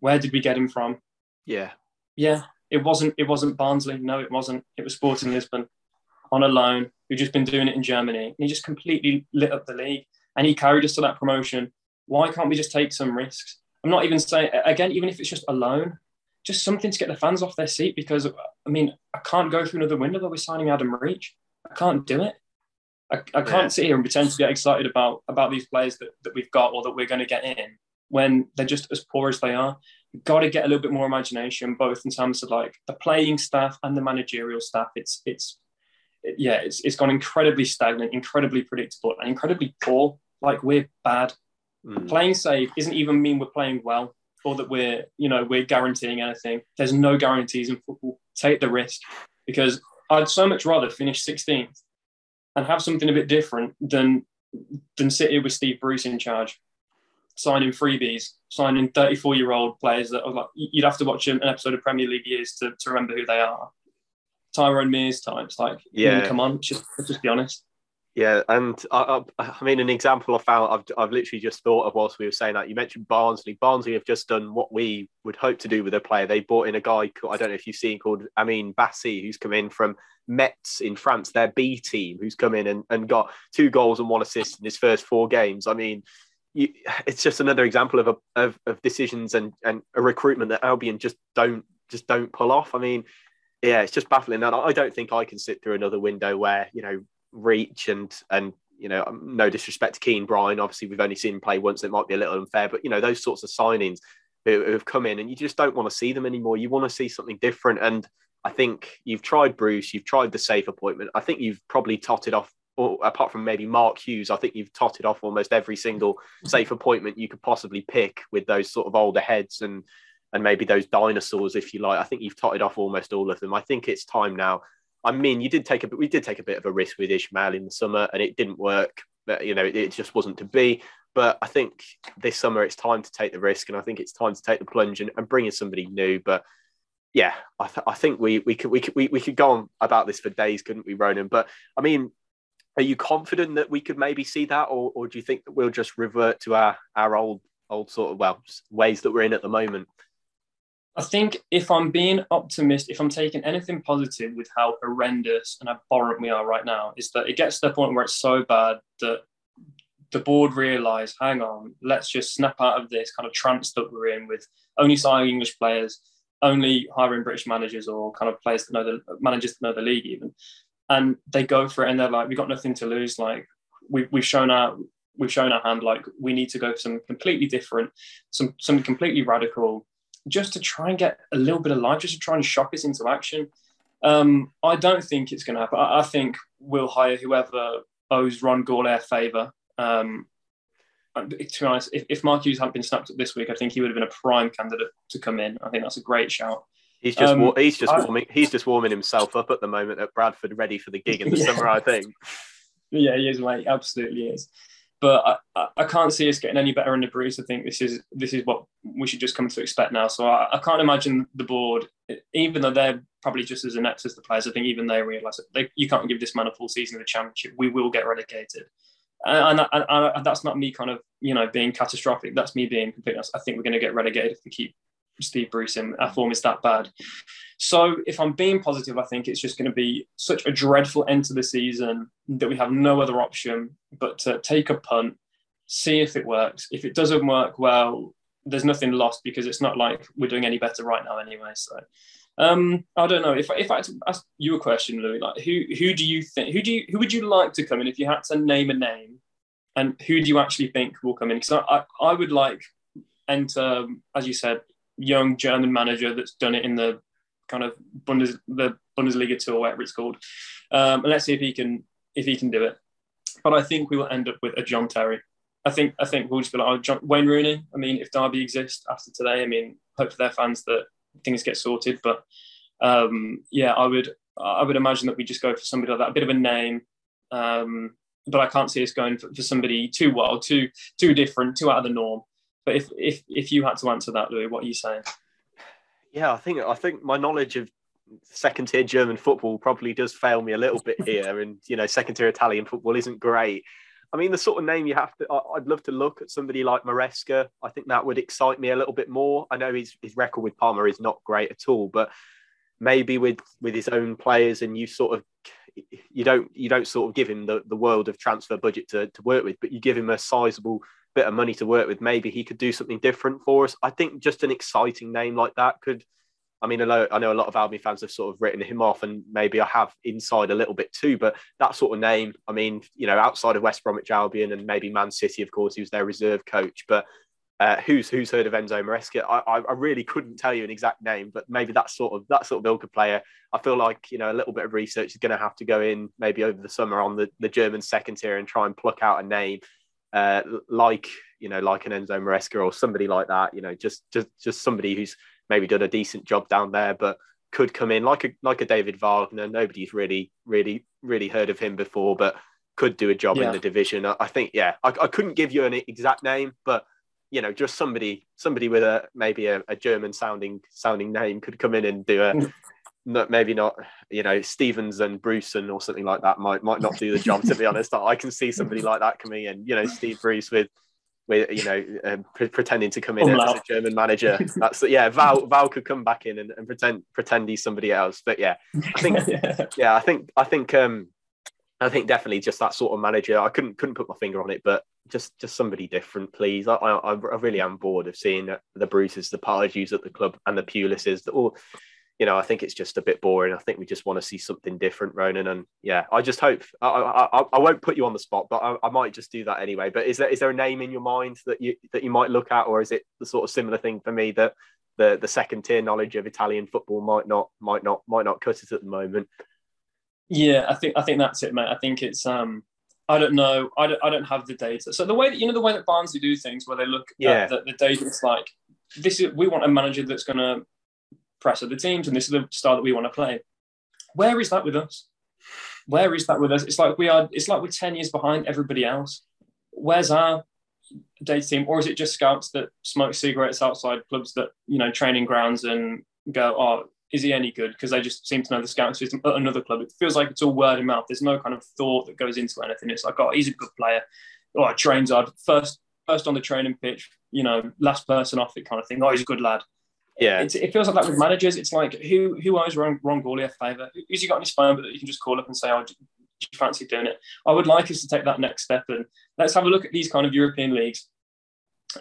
where did we get him from? Yeah. Yeah. It wasn't it wasn't Barnsley. No, it wasn't. It was Sporting Lisbon on a loan, who'd just been doing it in Germany. And he just completely lit up the league and he carried us to that promotion. Why can't we just take some risks? I'm not even saying again, even if it's just a loan, just something to get the fans off their seat because I mean, I can't go through another window where we're signing Adam Reach. I can't do it. I, I can't yeah. sit here and pretend to get excited about about these players that, that we've got or that we're going to get in when they're just as poor as they are. You've got to get a little bit more imagination, both in terms of like the playing staff and the managerial staff. It's it's yeah, it's it's gone incredibly stagnant, incredibly predictable, and incredibly poor. Like we're bad. Mm. Playing safe isn't even mean we're playing well or that we're you know we're guaranteeing anything. There's no guarantees in football. Take the risk because I'd so much rather finish 16th and have something a bit different than than sit here with Steve Bruce in charge, signing freebies, signing 34 year old players that are like you'd have to watch an episode of Premier League years to, to remember who they are. Tyrone Mears types, like yeah, come on, just just be honest. Yeah, and I, I, I, mean, an example I found, I've, I've literally just thought of whilst we were saying that. You mentioned Barnsley. Barnsley have just done what we would hope to do with a player. They brought in a guy, I don't know if you've seen, called Amine Bassi, who's come in from Metz in France, their B team, who's come in and, and got two goals and one assist in his first four games. I mean, you, it's just another example of, a, of, of decisions and, and a recruitment that Albion just don't just don't pull off. I mean, yeah, it's just baffling. And I don't think I can sit through another window where, you know, reach and and you know um, no disrespect to Kean Bryan obviously we've only seen him play once it might be a little unfair but you know those sorts of signings who have come in and you just don't want to see them anymore you want to see something different and I think you've tried Bruce you've tried the safe appointment I think you've probably totted off or apart from maybe Mark Hughes I think you've totted off almost every single safe appointment you could possibly pick with those sort of older heads and and maybe those dinosaurs if you like I think you've totted off almost all of them I think it's time now I mean, you did take a we did take a bit of a risk with Ismaël in the summer, and it didn't work. But you know, it, it, just wasn't to be. But I think this summer it's time to take the risk, and I think it's time to take the plunge and, and bring in somebody new. But yeah, I, th- I think we we could we could we, we could go on about this for days, couldn't we, Ronan? But I mean, are you confident that we could maybe see that, or, or do you think that we'll just revert to our our old old sort of well ways that we're in at the moment? I think if I'm being optimistic, if I'm taking anything positive with how horrendous and abhorrent we are right now, is that it gets to the point where it's so bad that the board realise, hang on, let's just snap out of this kind of trance that we're in with only signing English players, only hiring British managers or kind of players that know the managers that know the league even. And they go for it and they're like, we've got nothing to lose. Like we, we've shown our we've shown our hand. Like we need to go for something completely different, some something completely radical just to try and get a little bit of life, just to try and shock us into action. Um, I don't think it's going to happen. I, I, think we'll hire whoever owes Ron Gourlay a favour. Um, to be honest, if, if Mark Hughes hadn't been snapped up this week, I think he would have been a prime candidate to come in. I think that's a great shout. He's just um, he's just I, warming he's just warming himself up at the moment at Bradford, ready for the gig in the yeah. summer. I think. Yeah, he is, mate. Absolutely is. But I, I can't see us getting any better under Bruce. I think this is this is what we should just come to expect now. So I, I can't imagine the board, even though they're probably just as inept as the players. I think even they realise that they, you can't give this man a full season of the championship. We will get relegated, Uh, and, and, and, and that's not me kind of you know being catastrophic. That's me being completely honest. I think we're going to get relegated if we keep Steve Bruce in. Our form is that bad. So if I'm being positive, I think it's just going to be such a dreadful end to the season that we have no other option but to take a punt, see if it works. If it doesn't work, well, there's nothing lost because it's not like we're doing any better right now anyway. So um, I don't know. If, if I had to ask you a question, Louis, like who who do you think who do you who would you like to come in if you had to name a name, and who do you actually think will come in? Because I, I, I would like enter, as you said, young German manager that's done it in the kind of Bundes, the Bundesliga tour, whatever it's called. Um, and let's see if he can if he can do it. But I think we will end up with a John Terry. I think I think we'll just be like oh, John, Wayne Rooney. I mean, if Derby exists after today, I mean, hope for their fans that things get sorted. But um, yeah, I would I would imagine that we just go for somebody like that, a bit of a name. Um, but I can't see us going for, for somebody too wild, too too different, too out of the norm. But if if if you had to answer that, Louis, what are you saying? Yeah, I think I think my knowledge of second tier German football probably does fail me a little bit here, and you know, second tier Italian football isn't great. I mean, the sort of name you have to, I'd love to look at somebody like Maresca. I think that would excite me a little bit more. I know his, his record with Parma is not great at all, but maybe with, with his own players and you sort of, you don't, you don't sort of give him the, the world of transfer budget to, to work with, but you give him a sizable bit of money to work with, maybe he could do something different for us. I think just an exciting name like that could. I mean, I know, I know a lot of Albion fans have sort of written him off, and maybe I have inside a little bit too. But that sort of name, I mean, you know, outside of West Bromwich Albion and maybe Man City, of course, he was their reserve coach. But uh, who's who's heard of Enzo Maresca? I, I really couldn't tell you an exact name, but maybe that sort of that sort of Ilka player. I feel like you know a little bit of research is going to have to go in maybe over the summer on the, the German second tier and try and pluck out a name uh, like you know like an Enzo Maresca or somebody like that. You know, just just just somebody who's maybe done a decent job down there, but could come in like a like a David Wagner. Nobody's really really really heard of him before, but could do a job yeah. in the division. I, I think yeah, I, I, couldn't give you an exact name, but you know, just somebody somebody with a maybe a, a German sounding sounding name could come in and do a mm. not, maybe not, you know, Stevens and Bruce and or something like that might might not do the job. to be honest, I can see somebody like that coming in. You know, Steve Bruce with with you know uh, pre- pretending to come in as a German manager. That's yeah. Val Val could come back in and, and pretend pretend he's somebody else. But yeah, I think yeah. yeah, I think I think um I think definitely just that sort of manager. I couldn't couldn't put my finger on it, but just just somebody different, please. I I, I really am bored of seeing the Bruces, the Pardew's at the club, and the Pulises. All you know, I think it's just a bit boring. I think we just want to see something different, Ronan. And yeah, I just hope I, I, I won't put you on the spot, but I, I, might just do that anyway. But is there is there a name in your mind that you that you might look at, or is it the sort of similar thing for me that the the second tier knowledge of Italian football might not might not might not cut it at the moment? Yeah, I think I think that's it, mate. I think it's um I don't know. I don't, I don't have the data. So the way that you know the way that Barnsley do things, where they look yeah. at the, the data, it's like this is we want a manager that's going to press of the teams, and this is the style that we want to play. Where is that with us? Where is that with us? It's like we are. It's like we're ten years behind everybody else. Where's our data team, or is it just scouts that smoke cigarettes outside clubs that you know training grounds and go, oh, is he any good? Because they just seem to know the scout system at another club. It feels like it's all word of mouth. There's no kind of thought that goes into anything. It's like, oh, he's a good player. Oh, trains hard. First, first on the training pitch. You know, last person off it kind of thing. Oh, he's a good lad. Yeah, it's, it feels like that with managers. It's like who who owes Ron, Ron Gourlay a favour? Who's he got on his phone that you can just call up and say, "Oh, do you fancy doing it?" I would like us to take that next step and let's have a look at these kind of European leagues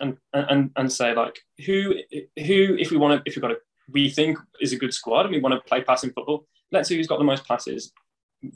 and and and say like who who if we want to if we've got a we think is a good squad and we want to play passing football. Let's see who's got the most passes.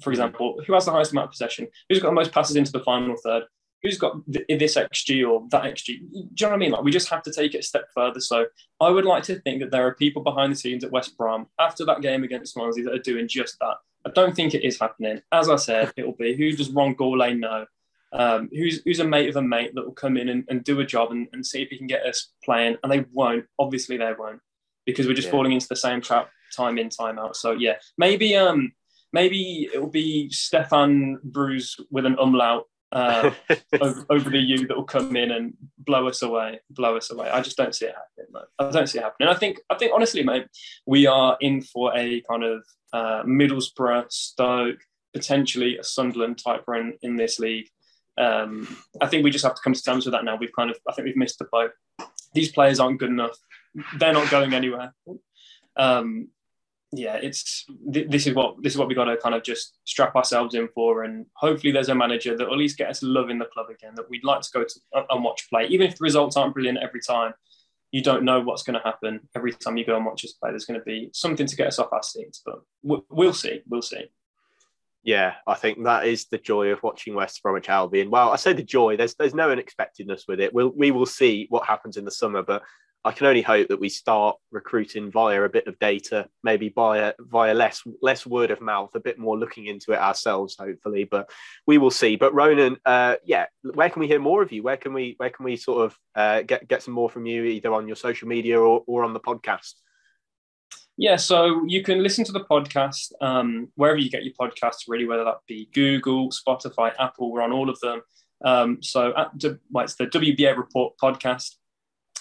For example, who has the highest amount of possession? Who's got the most passes into the final third? Who's got this XG or that XG. Do you know what I mean? Like we just have to take it a step further. So I would like to think that there are people behind the scenes at West Brom after that game against Swansea that are doing just that. I don't think it is happening. As I said, it'll be who does Ron Gourlay know? Um, who's who's a mate of a mate that will come in and, and do a job and, and, see if he can get us playing. And they won't. Obviously, they won't because we're just yeah. falling into the same trap time in time out. So yeah, maybe um maybe it will be Stefan Bruce with an umlaut uh, over, over, the U that will come in and blow us away, blow us away. I just don't see it happening. Mate. I don't see it happening. I think, I think honestly, mate, we are in for a kind of uh, Middlesbrough, Stoke, potentially a Sunderland type run in this league. Um, I think we just have to come to terms with that now. We've kind of, I think we've missed the boat. These players aren't good enough. They're not going anywhere. Um, yeah, it's this is what this is what we got to kind of just strap ourselves in for, and hopefully there's a manager that at least get us loving the club again. That we'd like to go to uh, and watch play, even if the results aren't brilliant every time. You don't know what's going to happen every time you go and watch us play. There's going to be something to get us off our seats, but we'll see. We'll see. Yeah, I think that is the joy of watching West Bromwich Albion. Well, I say the joy. There's there's no unexpectedness with it. We'll we will see what happens in the summer, but I can only hope that we start recruiting via a bit of data, maybe via via less less word of mouth, a bit more looking into it ourselves, hopefully. But we will see. But Ronan, uh, yeah, where can we hear more of you? Where can we where can we sort of uh, get get some more from you, either on your social media or, or on the podcast? Yeah, so you can listen to the podcast um, wherever you get your podcasts, really, whether that be Google, Spotify, Apple. We're on all of them. Um, so at, well, it's the WBA Report podcast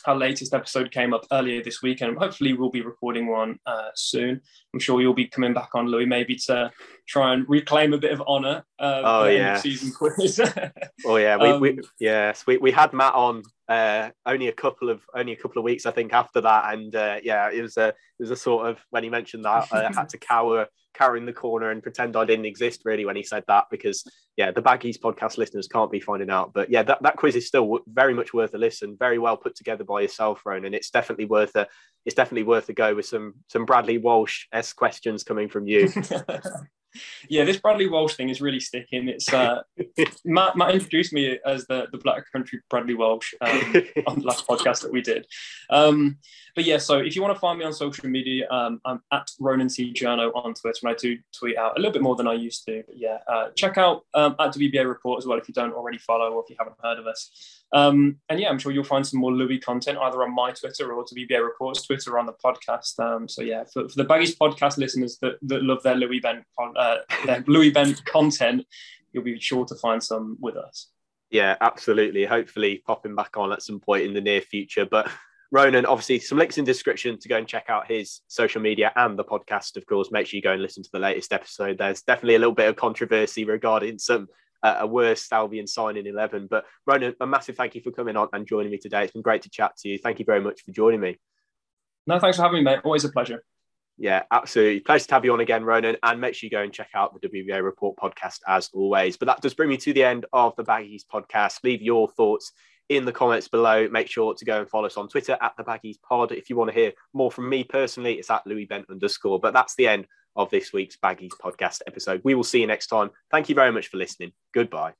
our latest episode came up earlier this week, and hopefully we'll be recording one uh, soon. I'm sure you'll be coming back on, Louis, maybe to try and reclaim a bit of honour. Uh, oh yeah, season quiz. oh yeah, we, um, we yes we, we had Matt on uh, only a couple of only a couple of weeks I think after that, and uh, yeah, it was a it was a sort of when he mentioned that I had to cower in the corner and pretend I didn't exist really when he said that because yeah, the Baggies podcast listeners can't be finding out, but yeah, that, that quiz is still very much worth a listen, very well put together by yourself, Ronan. It's definitely worth a it's definitely worth a go with some some Bradley Walsh s questions coming from you. yeah, this Bradley Walsh thing is really sticking. It's uh, Matt, Matt introduced me as the the Black Country Bradley Walsh um, on the last podcast that we did. Um, but yeah, so if you want to find me on social media, um, I'm at Ronan T Journo on Twitter, and I do tweet out a little bit more than I used to. But yeah, uh, check out um, at WBA Report as well if you don't already follow or if you haven't heard of us. Um, and yeah, I'm sure you'll find some more Louis content either on my Twitter or WBA Reports Twitter on the podcast. Um, so yeah, for, for, the Baggies podcast listeners that, that love their Louis Bent uh, their Louis Bent content, you'll be sure to find some with us. Yeah, absolutely. Hopefully, popping back on at some point in the near future. But Ronan, obviously, some links in the description to go and check out his social media and the podcast. Of course, make sure you go and listen to the latest episode. There's definitely a little bit of controversy regarding some uh, a worse Albion signing 11. But Ronan, a massive thank you for coming on and joining me today. It's been great to chat to you. Thank you very much for joining me. No, thanks for having me, mate. Always a pleasure. Yeah, absolutely. Pleasure to have you on again, Ronan. And make sure you go and check out the WBA Report podcast as always. But that does bring me to the end of the Baggies podcast. Leave your thoughts in the comments below. Make sure to go and follow us on Twitter at the Baggies Pod. If you want to hear more from me personally, it's at Louis Bent underscore. But that's the end of this week's Baggies podcast episode. We will see you next time. Thank you very much for listening. Goodbye.